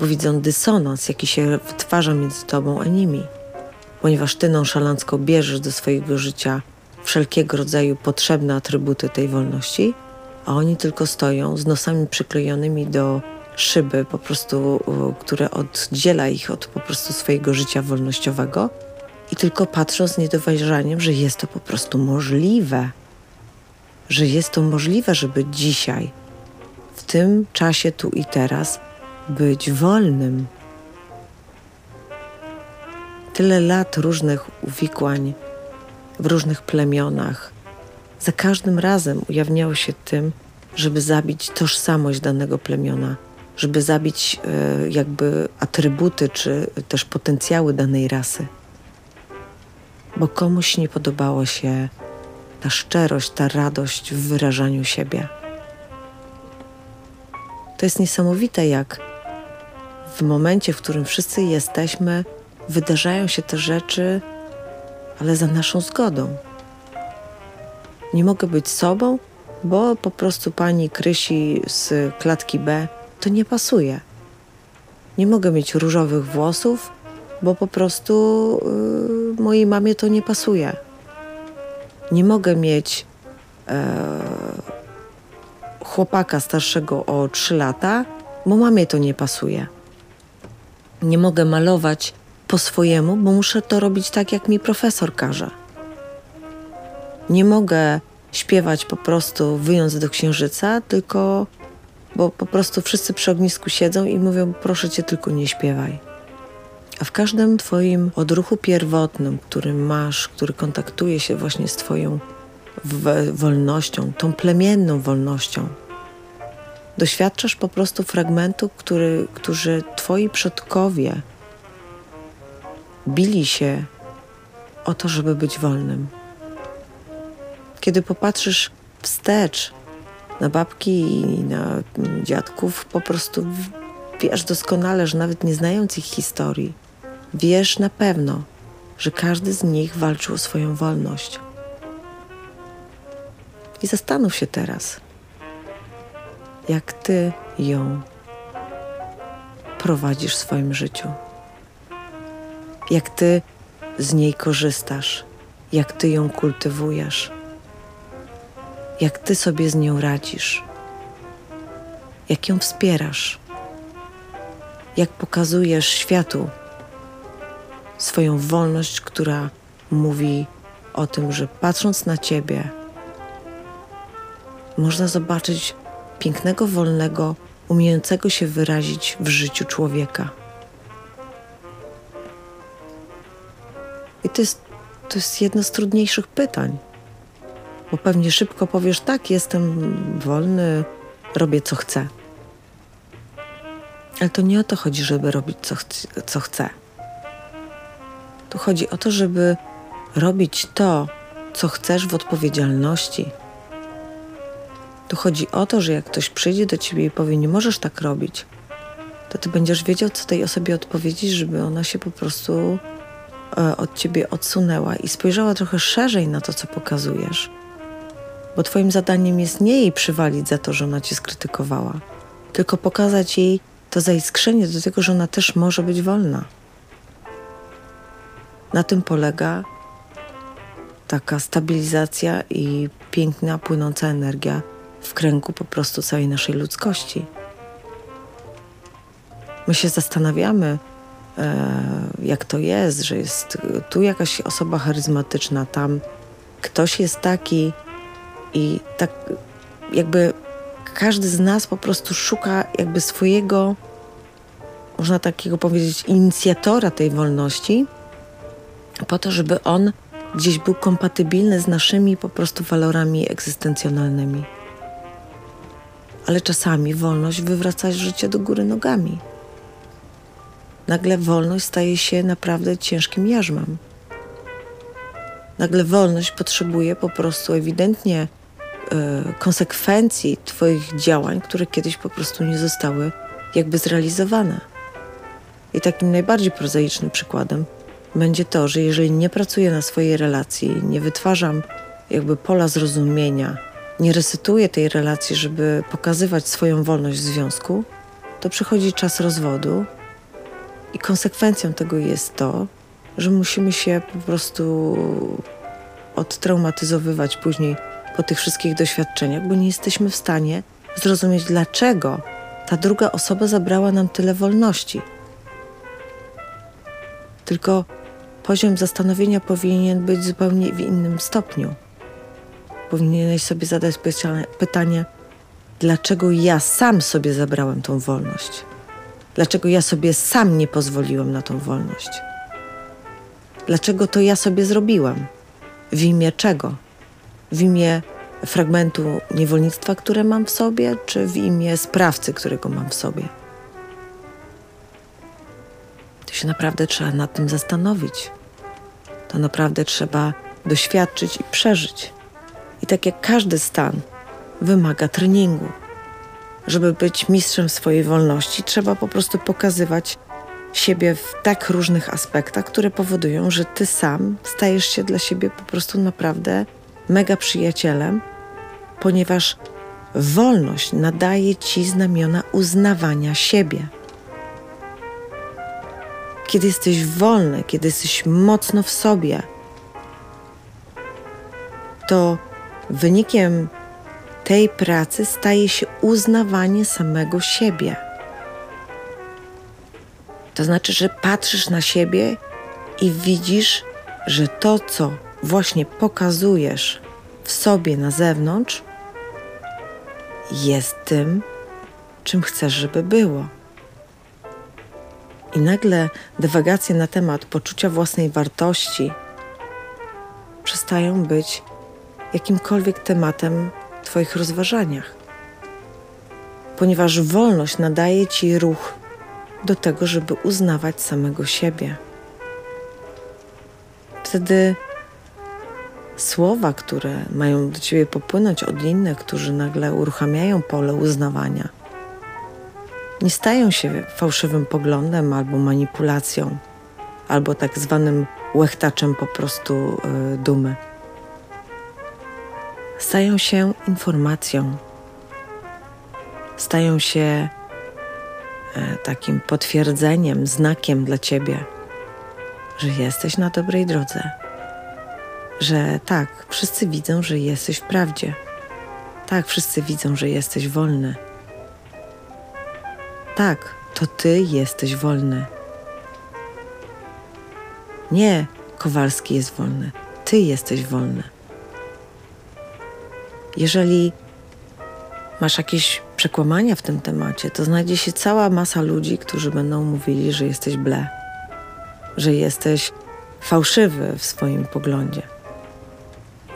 bo widzą dysonans, jaki się wytwarza między tobą a nimi, ponieważ ty nonszalancko bierzesz do swojego życia wszelkiego rodzaju potrzebne atrybuty tej wolności, a oni tylko stoją z nosami przyklejonymi do szyby, po prostu, które oddziela ich od po prostu swojego życia wolnościowego i tylko patrzą z niedowierzaniem, że jest to po prostu możliwe. Że jest to możliwe, żeby dzisiaj, w tym czasie tu i teraz, być wolnym. Tyle lat różnych uwikłań w różnych plemionach. Za każdym razem ujawniało się tym, żeby zabić tożsamość danego plemiona, żeby zabić e, jakby atrybuty czy też potencjały danej rasy. Bo komuś nie podobało się ta szczerość, ta radość w wyrażaniu siebie. To jest niesamowite, jak w momencie, w którym wszyscy jesteśmy, wydarzają się te rzeczy, ale za naszą zgodą. Nie mogę być sobą, bo po prostu pani Krysi z klatki B to nie pasuje. Nie mogę mieć różowych włosów, bo po prostu yy, mojej mamie to nie pasuje. Nie mogę mieć e, chłopaka starszego o 3 lata, bo mamie to nie pasuje. Nie mogę malować po swojemu, bo muszę to robić tak, jak mi profesor każe. Nie mogę śpiewać po prostu wyjąc do księżyca, tylko bo po prostu wszyscy przy ognisku siedzą i mówią: Proszę cię, tylko nie śpiewaj. A w każdym Twoim odruchu pierwotnym, który masz, który kontaktuje się właśnie z Twoją wolnością, tą plemienną wolnością, doświadczasz po prostu fragmentu, który, którzy Twoi przodkowie bili się o to, żeby być wolnym. Kiedy popatrzysz wstecz na babki i na dziadków po prostu wiesz doskonale, że nawet nie znając ich historii, wiesz na pewno, że każdy z nich walczył o swoją wolność. I zastanów się teraz, jak ty ją prowadzisz w swoim życiu. Jak ty z niej korzystasz, jak ty ją kultywujesz jak ty sobie z nią radzisz, jak ją wspierasz, jak pokazujesz światu swoją wolność, która mówi o tym, że patrząc na ciebie, można zobaczyć pięknego, wolnego, umiejącego się wyrazić w życiu człowieka. I to jest, to jest jedno z trudniejszych pytań bo pewnie szybko powiesz: Tak, jestem wolny, robię co chcę. Ale to nie o to chodzi, żeby robić co, ch- co chce. Tu chodzi o to, żeby robić to, co chcesz w odpowiedzialności. Tu chodzi o to, że jak ktoś przyjdzie do ciebie i powie, nie możesz tak robić, to ty będziesz wiedział, co tej osobie odpowiedzieć, żeby ona się po prostu e, od ciebie odsunęła i spojrzała trochę szerzej na to, co pokazujesz. Bo twoim zadaniem jest nie jej przywalić za to, że ona cię skrytykowała, tylko pokazać jej to zaiskrzenie do tego, że ona też może być wolna. Na tym polega taka stabilizacja i piękna, płynąca energia w kręgu po prostu całej naszej ludzkości. My się zastanawiamy, e, jak to jest, że jest tu jakaś osoba charyzmatyczna, tam ktoś jest taki i tak jakby każdy z nas po prostu szuka jakby swojego, można takiego powiedzieć, inicjatora tej wolności, po to, żeby on gdzieś był kompatybilny z naszymi po prostu walorami egzystencjonalnymi. Ale czasami wolność wywraca życie do góry nogami. Nagle wolność staje się naprawdę ciężkim jarzmem. Nagle wolność potrzebuje po prostu ewidentnie konsekwencji Twoich działań, które kiedyś po prostu nie zostały jakby zrealizowane. I takim najbardziej prozaicznym przykładem będzie to, że jeżeli nie pracuję na swojej relacji, nie wytwarzam jakby pola zrozumienia, nie resetuję tej relacji, żeby pokazywać swoją wolność w związku, to przychodzi czas rozwodu i konsekwencją tego jest to, że musimy się po prostu odtraumatyzowywać później po tych wszystkich doświadczeniach, bo nie jesteśmy w stanie zrozumieć, dlaczego ta druga osoba zabrała nam tyle wolności. Tylko poziom zastanowienia powinien być zupełnie w innym stopniu. Powinieneś sobie zadać pytanie, dlaczego ja sam sobie zabrałem tą wolność? Dlaczego ja sobie sam nie pozwoliłem na tą wolność? Dlaczego to ja sobie zrobiłem? W imię czego? W imię fragmentu niewolnictwa, które mam w sobie, czy w imię sprawcy, którego mam w sobie? To się naprawdę trzeba nad tym zastanowić. To naprawdę trzeba doświadczyć i przeżyć. I tak jak każdy stan wymaga treningu. Żeby być mistrzem swojej wolności, trzeba po prostu pokazywać siebie w tak różnych aspektach, które powodują, że ty sam stajesz się dla siebie po prostu naprawdę mega przyjacielem, ponieważ wolność nadaje ci znamiona uznawania siebie. Kiedy jesteś wolny, kiedy jesteś mocno w sobie, to wynikiem tej pracy staje się uznawanie samego siebie. To znaczy, że patrzysz na siebie i widzisz, że to, co właśnie pokazujesz w sobie na zewnątrz, jest tym, czym chcesz, żeby było. I nagle dywagacje na temat poczucia własnej wartości przestają być jakimkolwiek tematem w Twoich rozważaniach, ponieważ wolność nadaje Ci ruch do tego, żeby uznawać samego siebie. Wtedy słowa, które mają do ciebie popłynąć od innych, którzy nagle uruchamiają pole uznawania, nie stają się fałszywym poglądem albo manipulacją, albo tak zwanym łechtaczem po prostu yy, dumy. Stają się informacją, stają się E, takim potwierdzeniem, znakiem dla ciebie, że jesteś na dobrej drodze. Że tak, wszyscy widzą, że jesteś w prawdzie. Tak, wszyscy widzą, że jesteś wolny. Tak, to ty jesteś wolny. Nie, Kowalski jest wolny. Ty jesteś wolny. Jeżeli masz jakieś przekłamania w tym temacie, to znajdzie się cała masa ludzi, którzy będą mówili, że jesteś ble, że jesteś fałszywy w swoim poglądzie.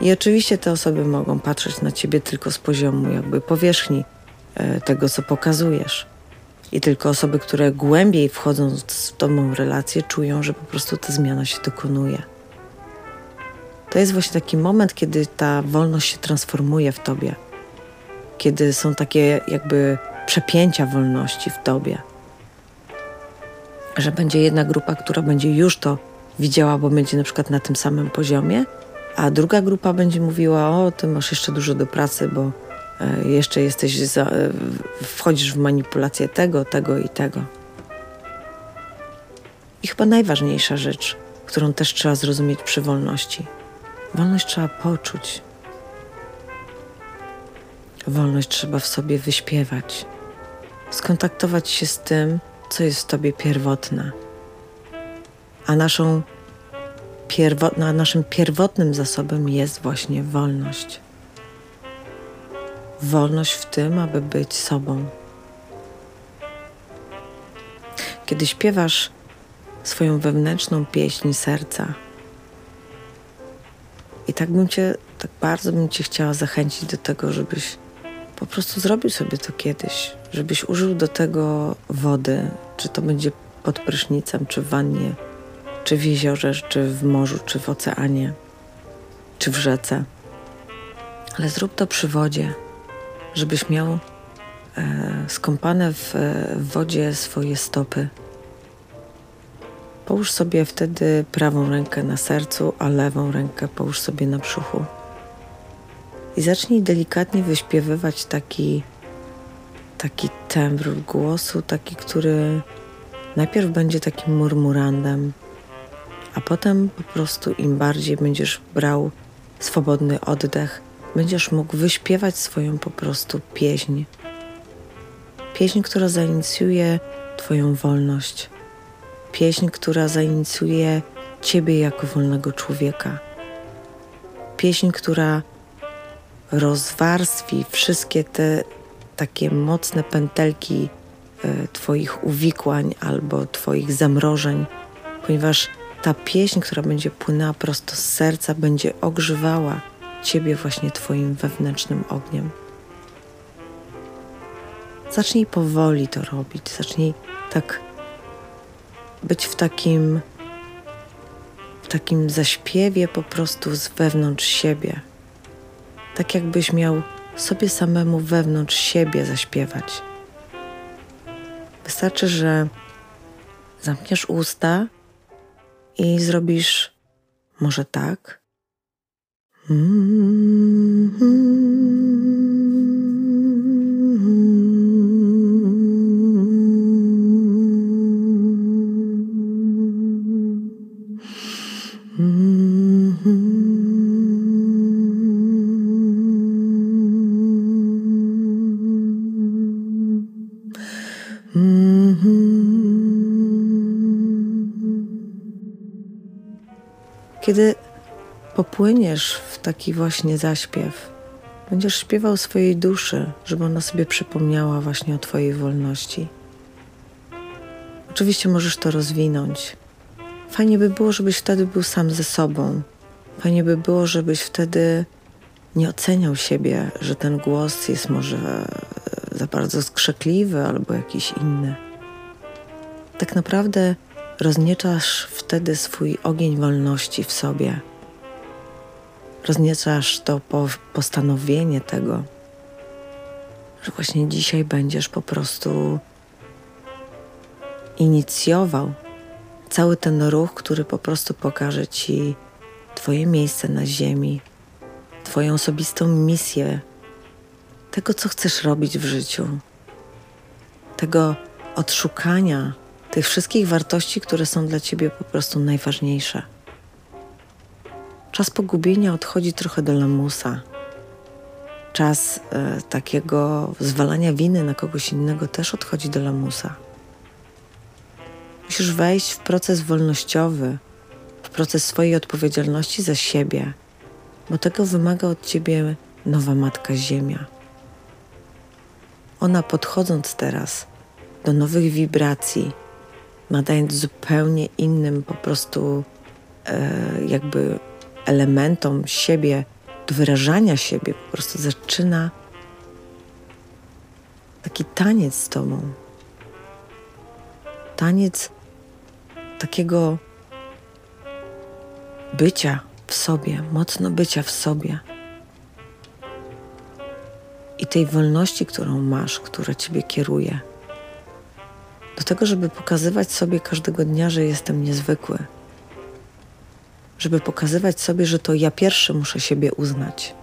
I oczywiście te osoby mogą patrzeć na ciebie tylko z poziomu jakby powierzchni e, tego, co pokazujesz. I tylko osoby, które głębiej wchodzą w tą relację, czują, że po prostu ta zmiana się dokonuje. To jest właśnie taki moment, kiedy ta wolność się transformuje w tobie, kiedy są takie jakby przepięcia wolności w tobie. Że będzie jedna grupa, która będzie już to widziała, bo będzie na przykład na tym samym poziomie, a druga grupa będzie mówiła: O, ty masz jeszcze dużo do pracy, bo e, jeszcze jesteś, za, e, wchodzisz w manipulację tego, tego i tego. I chyba najważniejsza rzecz, którą też trzeba zrozumieć przy wolności. Wolność trzeba poczuć. Wolność trzeba w sobie wyśpiewać, skontaktować się z tym, co jest w tobie pierwotne. A naszą pierwotna, naszym pierwotnym zasobem jest właśnie wolność. Wolność w tym, aby być sobą. Kiedy śpiewasz swoją wewnętrzną pieśń serca, i tak bym cię, tak bardzo bym cię chciała zachęcić do tego, żebyś po prostu zrobił sobie to kiedyś, żebyś użył do tego wody, czy to będzie pod prysznicem, czy w wannie czy w jeziorze, czy w morzu, czy w oceanie, czy w rzece. Ale zrób to przy wodzie, żebyś miał e, skąpane w, w wodzie swoje stopy. Połóż sobie wtedy prawą rękę na sercu, a lewą rękę połóż sobie na brzuchu. I zacznij delikatnie wyśpiewywać taki, taki tembr głosu, taki, który najpierw będzie takim murmurandem, a potem po prostu im bardziej będziesz brał swobodny oddech, będziesz mógł wyśpiewać swoją po prostu pieśń. Pieśń, która zainicjuje Twoją wolność. Pieśń, która zainicjuje Ciebie jako wolnego człowieka. Pieśń, która rozwarstwi wszystkie te takie mocne pętelki e, Twoich uwikłań albo Twoich zamrożeń, ponieważ ta pieśń, która będzie płynęła prosto z serca, będzie ogrzewała Ciebie właśnie Twoim wewnętrznym ogniem. Zacznij powoli to robić, zacznij tak być w takim, w takim zaśpiewie po prostu z wewnątrz siebie. Tak jakbyś miał sobie samemu wewnątrz siebie zaśpiewać. Wystarczy, że zamkniesz usta i zrobisz może tak. Kiedy popłyniesz w taki właśnie zaśpiew, będziesz śpiewał swojej duszy, żeby ona sobie przypomniała właśnie o Twojej wolności. Oczywiście możesz to rozwinąć. Fajnie by było, żebyś wtedy był sam ze sobą. Fajnie by było, żebyś wtedy nie oceniał siebie, że ten głos jest może za bardzo skrzekliwy albo jakiś inny. Tak naprawdę rozniecasz wtedy swój ogień wolności w sobie. Rozniecasz to postanowienie tego, że właśnie dzisiaj będziesz po prostu inicjował cały ten ruch, który po prostu pokaże ci Twoje miejsce na Ziemi, Twoją osobistą misję, tego, co chcesz robić w życiu, tego odszukania tych wszystkich wartości, które są dla ciebie po prostu najważniejsze. Czas pogubienia odchodzi trochę do lamusa. Czas e, takiego zwalania winy na kogoś innego też odchodzi do lamusa. Musisz wejść w proces wolnościowy, w proces swojej odpowiedzialności za siebie, bo tego wymaga od ciebie nowa Matka Ziemia. Ona podchodząc teraz do nowych wibracji, nadając zupełnie innym po prostu e, jakby elementom siebie, do wyrażania siebie, po prostu zaczyna taki taniec z tobą. taniec takiego bycia w sobie, mocno bycia w sobie. I tej wolności, którą masz, która ciebie kieruje. Do tego, żeby pokazywać sobie każdego dnia, że jestem niezwykły. Żeby pokazywać sobie, że to ja pierwszy muszę siebie uznać.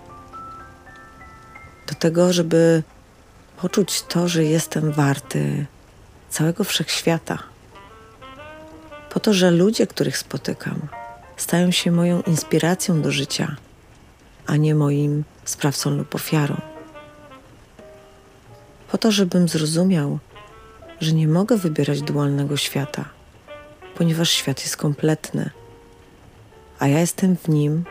Do tego, żeby poczuć to, że jestem warty całego wszechświata. Po to, że ludzie, których spotykam, stają się moją inspiracją do życia, a nie moim sprawcą lub ofiarą. Po to, żebym zrozumiał, że nie mogę wybierać dualnego świata, ponieważ świat jest kompletny, a ja jestem w nim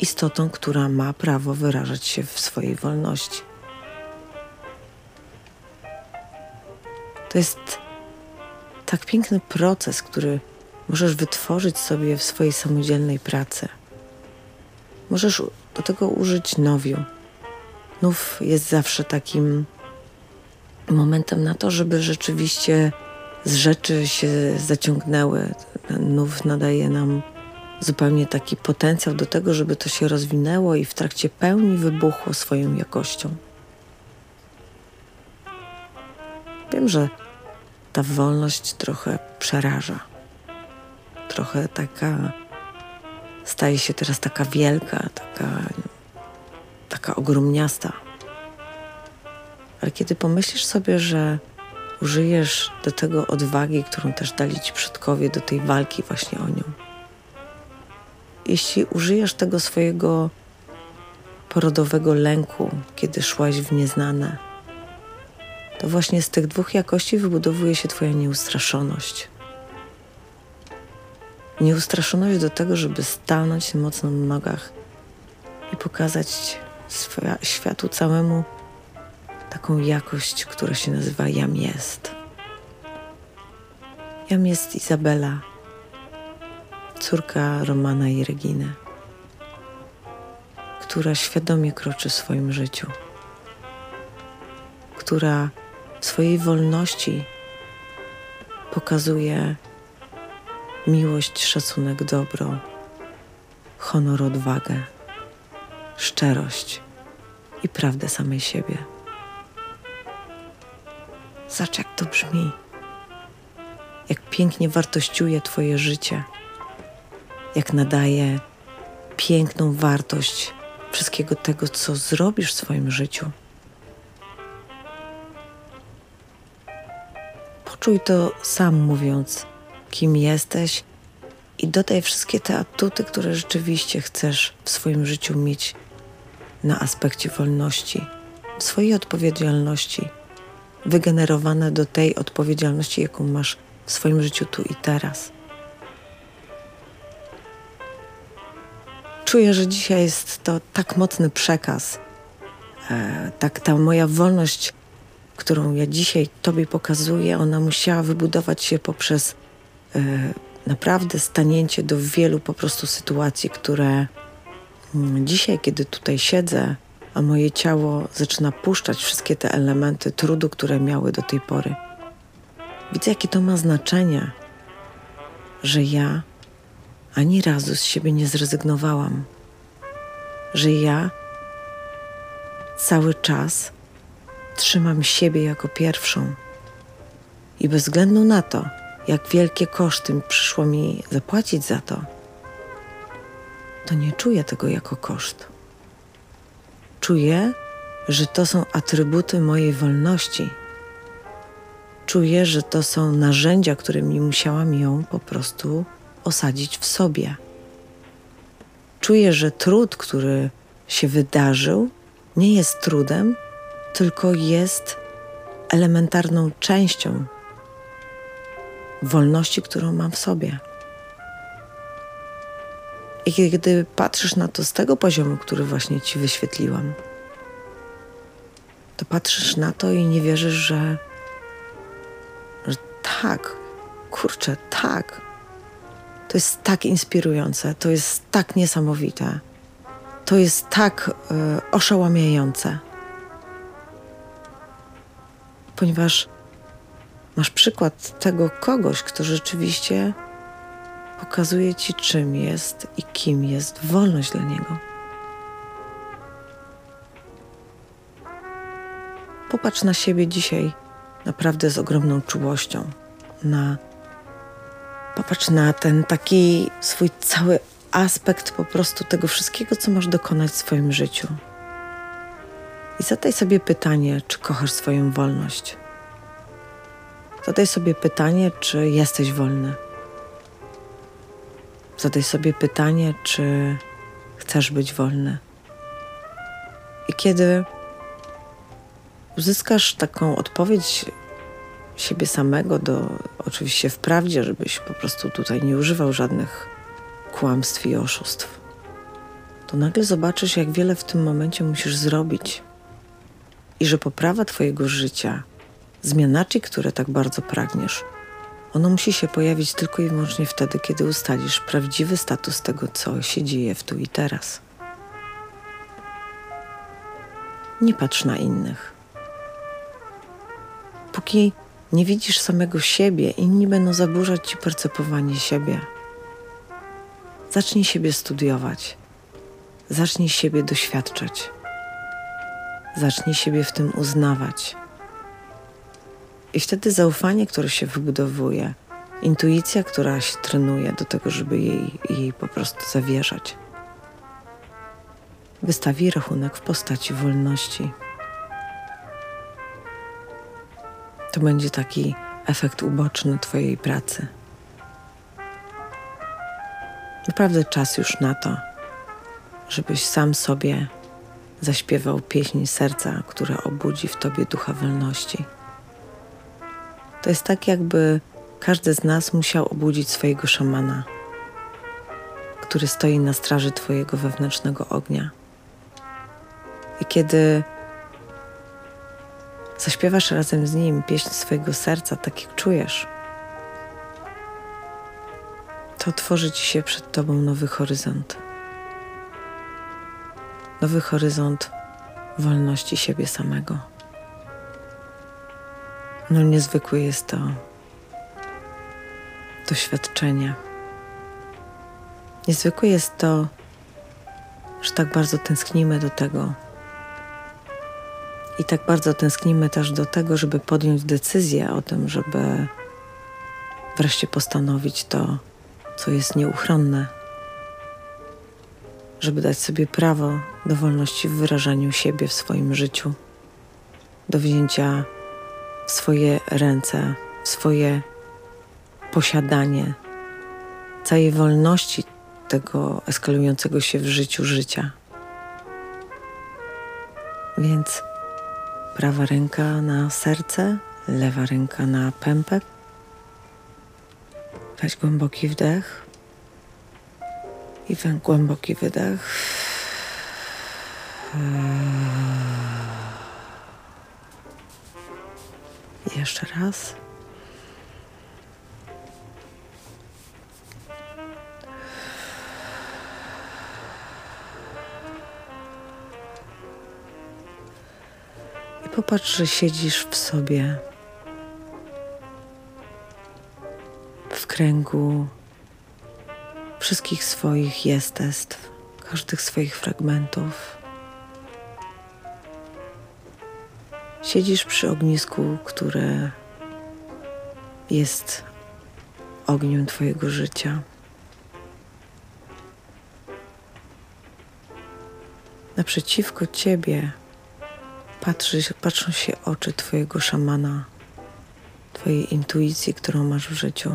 istotą, która ma prawo wyrażać się w swojej wolności. To jest tak piękny proces, który możesz wytworzyć sobie w swojej samodzielnej pracy. Możesz do tego użyć nowiu. Nów jest zawsze takim momentem na to, żeby rzeczywiście z rzeczy się zaciągnęły. Nów nadaje nam zupełnie taki potencjał do tego, żeby to się rozwinęło i w trakcie pełni wybuchło swoją jakością. Wiem, że ta wolność trochę przeraża. Trochę taka staje się teraz taka wielka, taka, taka ogromniasta. Ale kiedy pomyślisz sobie, że użyjesz do tego odwagi, którą też dali ci przodkowie, do tej walki właśnie o nią, jeśli użyjesz tego swojego porodowego lęku, kiedy szłaś w nieznane, to właśnie z tych dwóch jakości wybudowuje się Twoja nieustraszoność. Nieustraszoność do tego, żeby stanąć mocno na nogach i pokazać światu całemu taką jakość, która się nazywa Jam jest. Jam jest Izabela, córka Romana i Reginy, która świadomie kroczy w swoim życiu, która w swojej wolności pokazuje miłość, szacunek, dobro, honor, odwagę, szczerość i prawdę samej siebie. Zacz, jak to brzmi, jak pięknie wartościuje Twoje życie, jak nadaje piękną wartość wszystkiego tego, co zrobisz w swoim życiu. Poczuj to sam mówiąc, kim jesteś i dodaj wszystkie te atuty, które rzeczywiście chcesz w swoim życiu mieć na aspekcie wolności, swojej odpowiedzialności, wygenerowane do tej odpowiedzialności, jaką masz w swoim życiu tu i teraz. Czuję, że dzisiaj jest to tak mocny przekaz, e, tak ta moja wolność którą ja dzisiaj Tobie pokazuję, ona musiała wybudować się poprzez e, naprawdę stanięcie do wielu po prostu sytuacji, które mm, dzisiaj, kiedy tutaj siedzę, a moje ciało zaczyna puszczać wszystkie te elementy trudu, które miały do tej pory. Widzę, jakie to ma znaczenie, że ja ani razu z siebie nie zrezygnowałam, że ja cały czas trzymam siebie jako pierwszą. I bez względu na to, jak wielkie koszty przyszło mi zapłacić za to, to nie czuję tego jako koszt. Czuję, że to są atrybuty mojej wolności. Czuję, że to są narzędzia, którymi musiałam ją po prostu osadzić w sobie. Czuję, że trud, który się wydarzył, nie jest trudem, tylko jest elementarną częścią wolności, którą mam w sobie. I kiedy patrzysz na to z tego poziomu, który właśnie ci wyświetliłam, to patrzysz na to i nie wierzysz, że, że tak, kurczę, tak. To jest tak inspirujące, to jest tak niesamowite, to jest tak y, oszałamiające ponieważ Masz przykład tego kogoś, kto rzeczywiście pokazuje ci, czym jest i kim jest wolność dla niego. Popatrz na siebie dzisiaj naprawdę z ogromną czułością. Na, popatrz na ten taki swój cały aspekt po prostu tego wszystkiego, co masz dokonać w swoim życiu. I zadaj sobie pytanie, czy kochasz swoją wolność. Zadaj sobie pytanie, czy jesteś wolny. Zadaj sobie pytanie, czy chcesz być wolny. I kiedy uzyskasz taką odpowiedź siebie samego, do oczywiście wprawdzie, żebyś po prostu tutaj nie używał żadnych kłamstw i oszustw, to nagle zobaczysz, jak wiele w tym momencie musisz zrobić i że poprawa Twojego życia, zmianaczy, które tak bardzo pragniesz, ono musi się pojawić tylko i wyłącznie wtedy, kiedy ustalisz prawdziwy status tego, co się dzieje w tu i teraz. Nie patrz na innych. Póki nie widzisz samego siebie, inni będą zaburzać ci percepowanie siebie. Zacznij siebie studiować. Zacznij siebie doświadczać. Zacznij siebie w tym uznawać. I wtedy zaufanie, które się wybudowuje, intuicja, która się trenuje do tego, żeby jej, jej po prostu zawierzać, wystawi rachunek w postaci wolności. To będzie taki efekt uboczny Twojej pracy. Naprawdę czas już na to, żebyś sam sobie zaśpiewał pieśń serca, która obudzi w Tobie ducha wolności. To jest tak, jakby każdy z nas musiał obudzić swojego szamana, który stoi na straży Twojego wewnętrznego ognia. I kiedy zaśpiewasz razem z nim pieśń swojego serca, tak jak czujesz, to otworzy ci się przed Tobą nowy horyzont. Nowy horyzont wolności siebie samego. No niezwykłe jest to doświadczenie. Niezwykłe jest to, że tak bardzo tęsknimy do tego. I tak bardzo tęsknimy też do tego, żeby podjąć decyzję o tym, żeby wreszcie postanowić to, co jest nieuchronne, żeby dać sobie prawo do wolności w wyrażaniu siebie w swoim życiu, do wzięcia swoje ręce, swoje posiadanie całej wolności tego eskalującego się w życiu życia. Więc prawa ręka na serce, lewa ręka na pępek. Weź głęboki wdech i głęboki wydech. Jeszcze raz. I popatrz, że siedzisz w sobie, w kręgu wszystkich swoich jestestw, każdych swoich fragmentów. Siedzisz przy ognisku, które jest ogniem Twojego życia. Naprzeciwko Ciebie patrzy, patrzą się oczy Twojego szamana, Twojej intuicji, którą masz w życiu.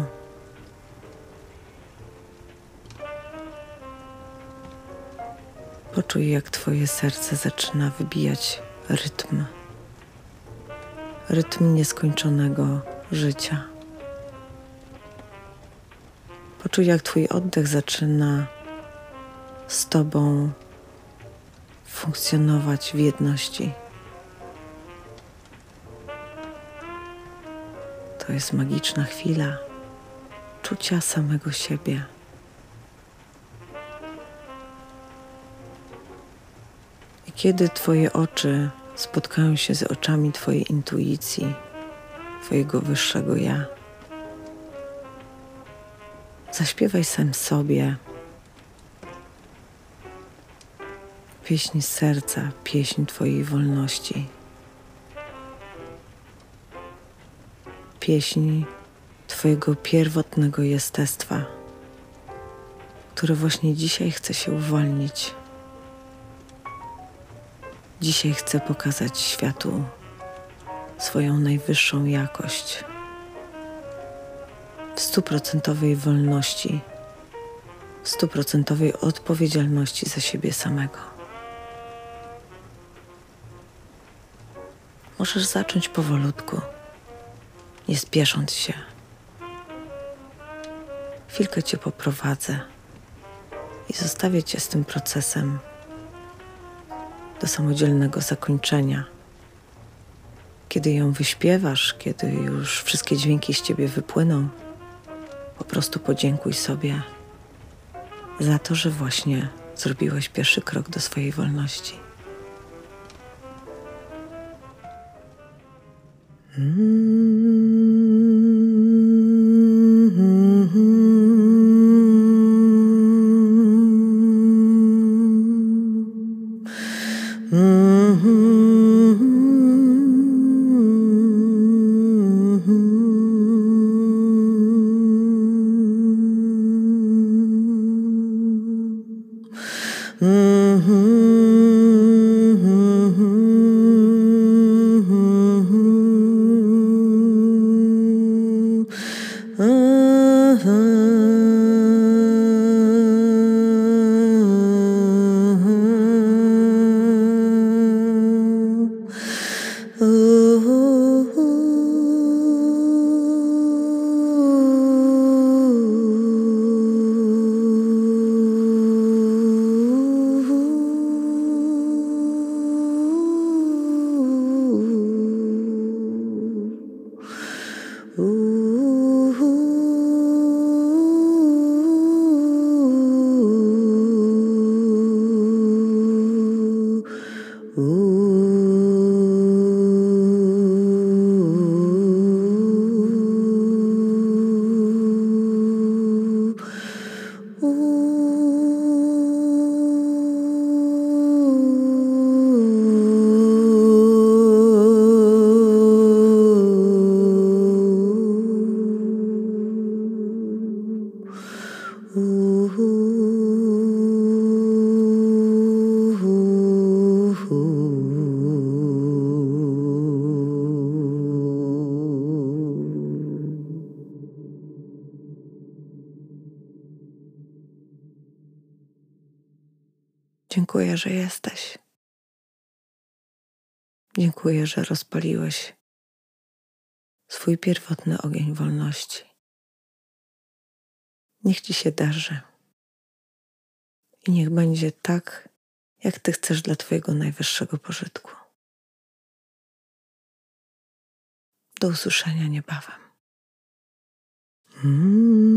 Poczuj, jak Twoje serce zaczyna wybijać rytm rytm nieskończonego życia. Poczuj, jak Twój oddech zaczyna z Tobą funkcjonować w jedności. To jest magiczna chwila czucia samego siebie. I kiedy Twoje oczy spotkają się z oczami Twojej intuicji, Twojego wyższego ja. Zaśpiewaj sam sobie pieśń serca, pieśń Twojej wolności. Pieśń Twojego pierwotnego jestestwa, które właśnie dzisiaj chce się uwolnić. Dzisiaj chcę pokazać światu swoją najwyższą jakość w stuprocentowej wolności, w stuprocentowej odpowiedzialności za siebie samego. Możesz zacząć powolutku, nie spiesząc się. Chwilkę cię poprowadzę i zostawię cię z tym procesem do samodzielnego zakończenia. Kiedy ją wyśpiewasz, kiedy już wszystkie dźwięki z ciebie wypłyną, po prostu podziękuj sobie za to, że właśnie zrobiłeś pierwszy krok do swojej wolności. Że jesteś. Dziękuję, że rozpaliłeś swój pierwotny ogień wolności. Niech ci się darzy. I niech będzie tak, jak ty chcesz dla Twojego najwyższego pożytku. Do usłyszenia niebawem. Mm.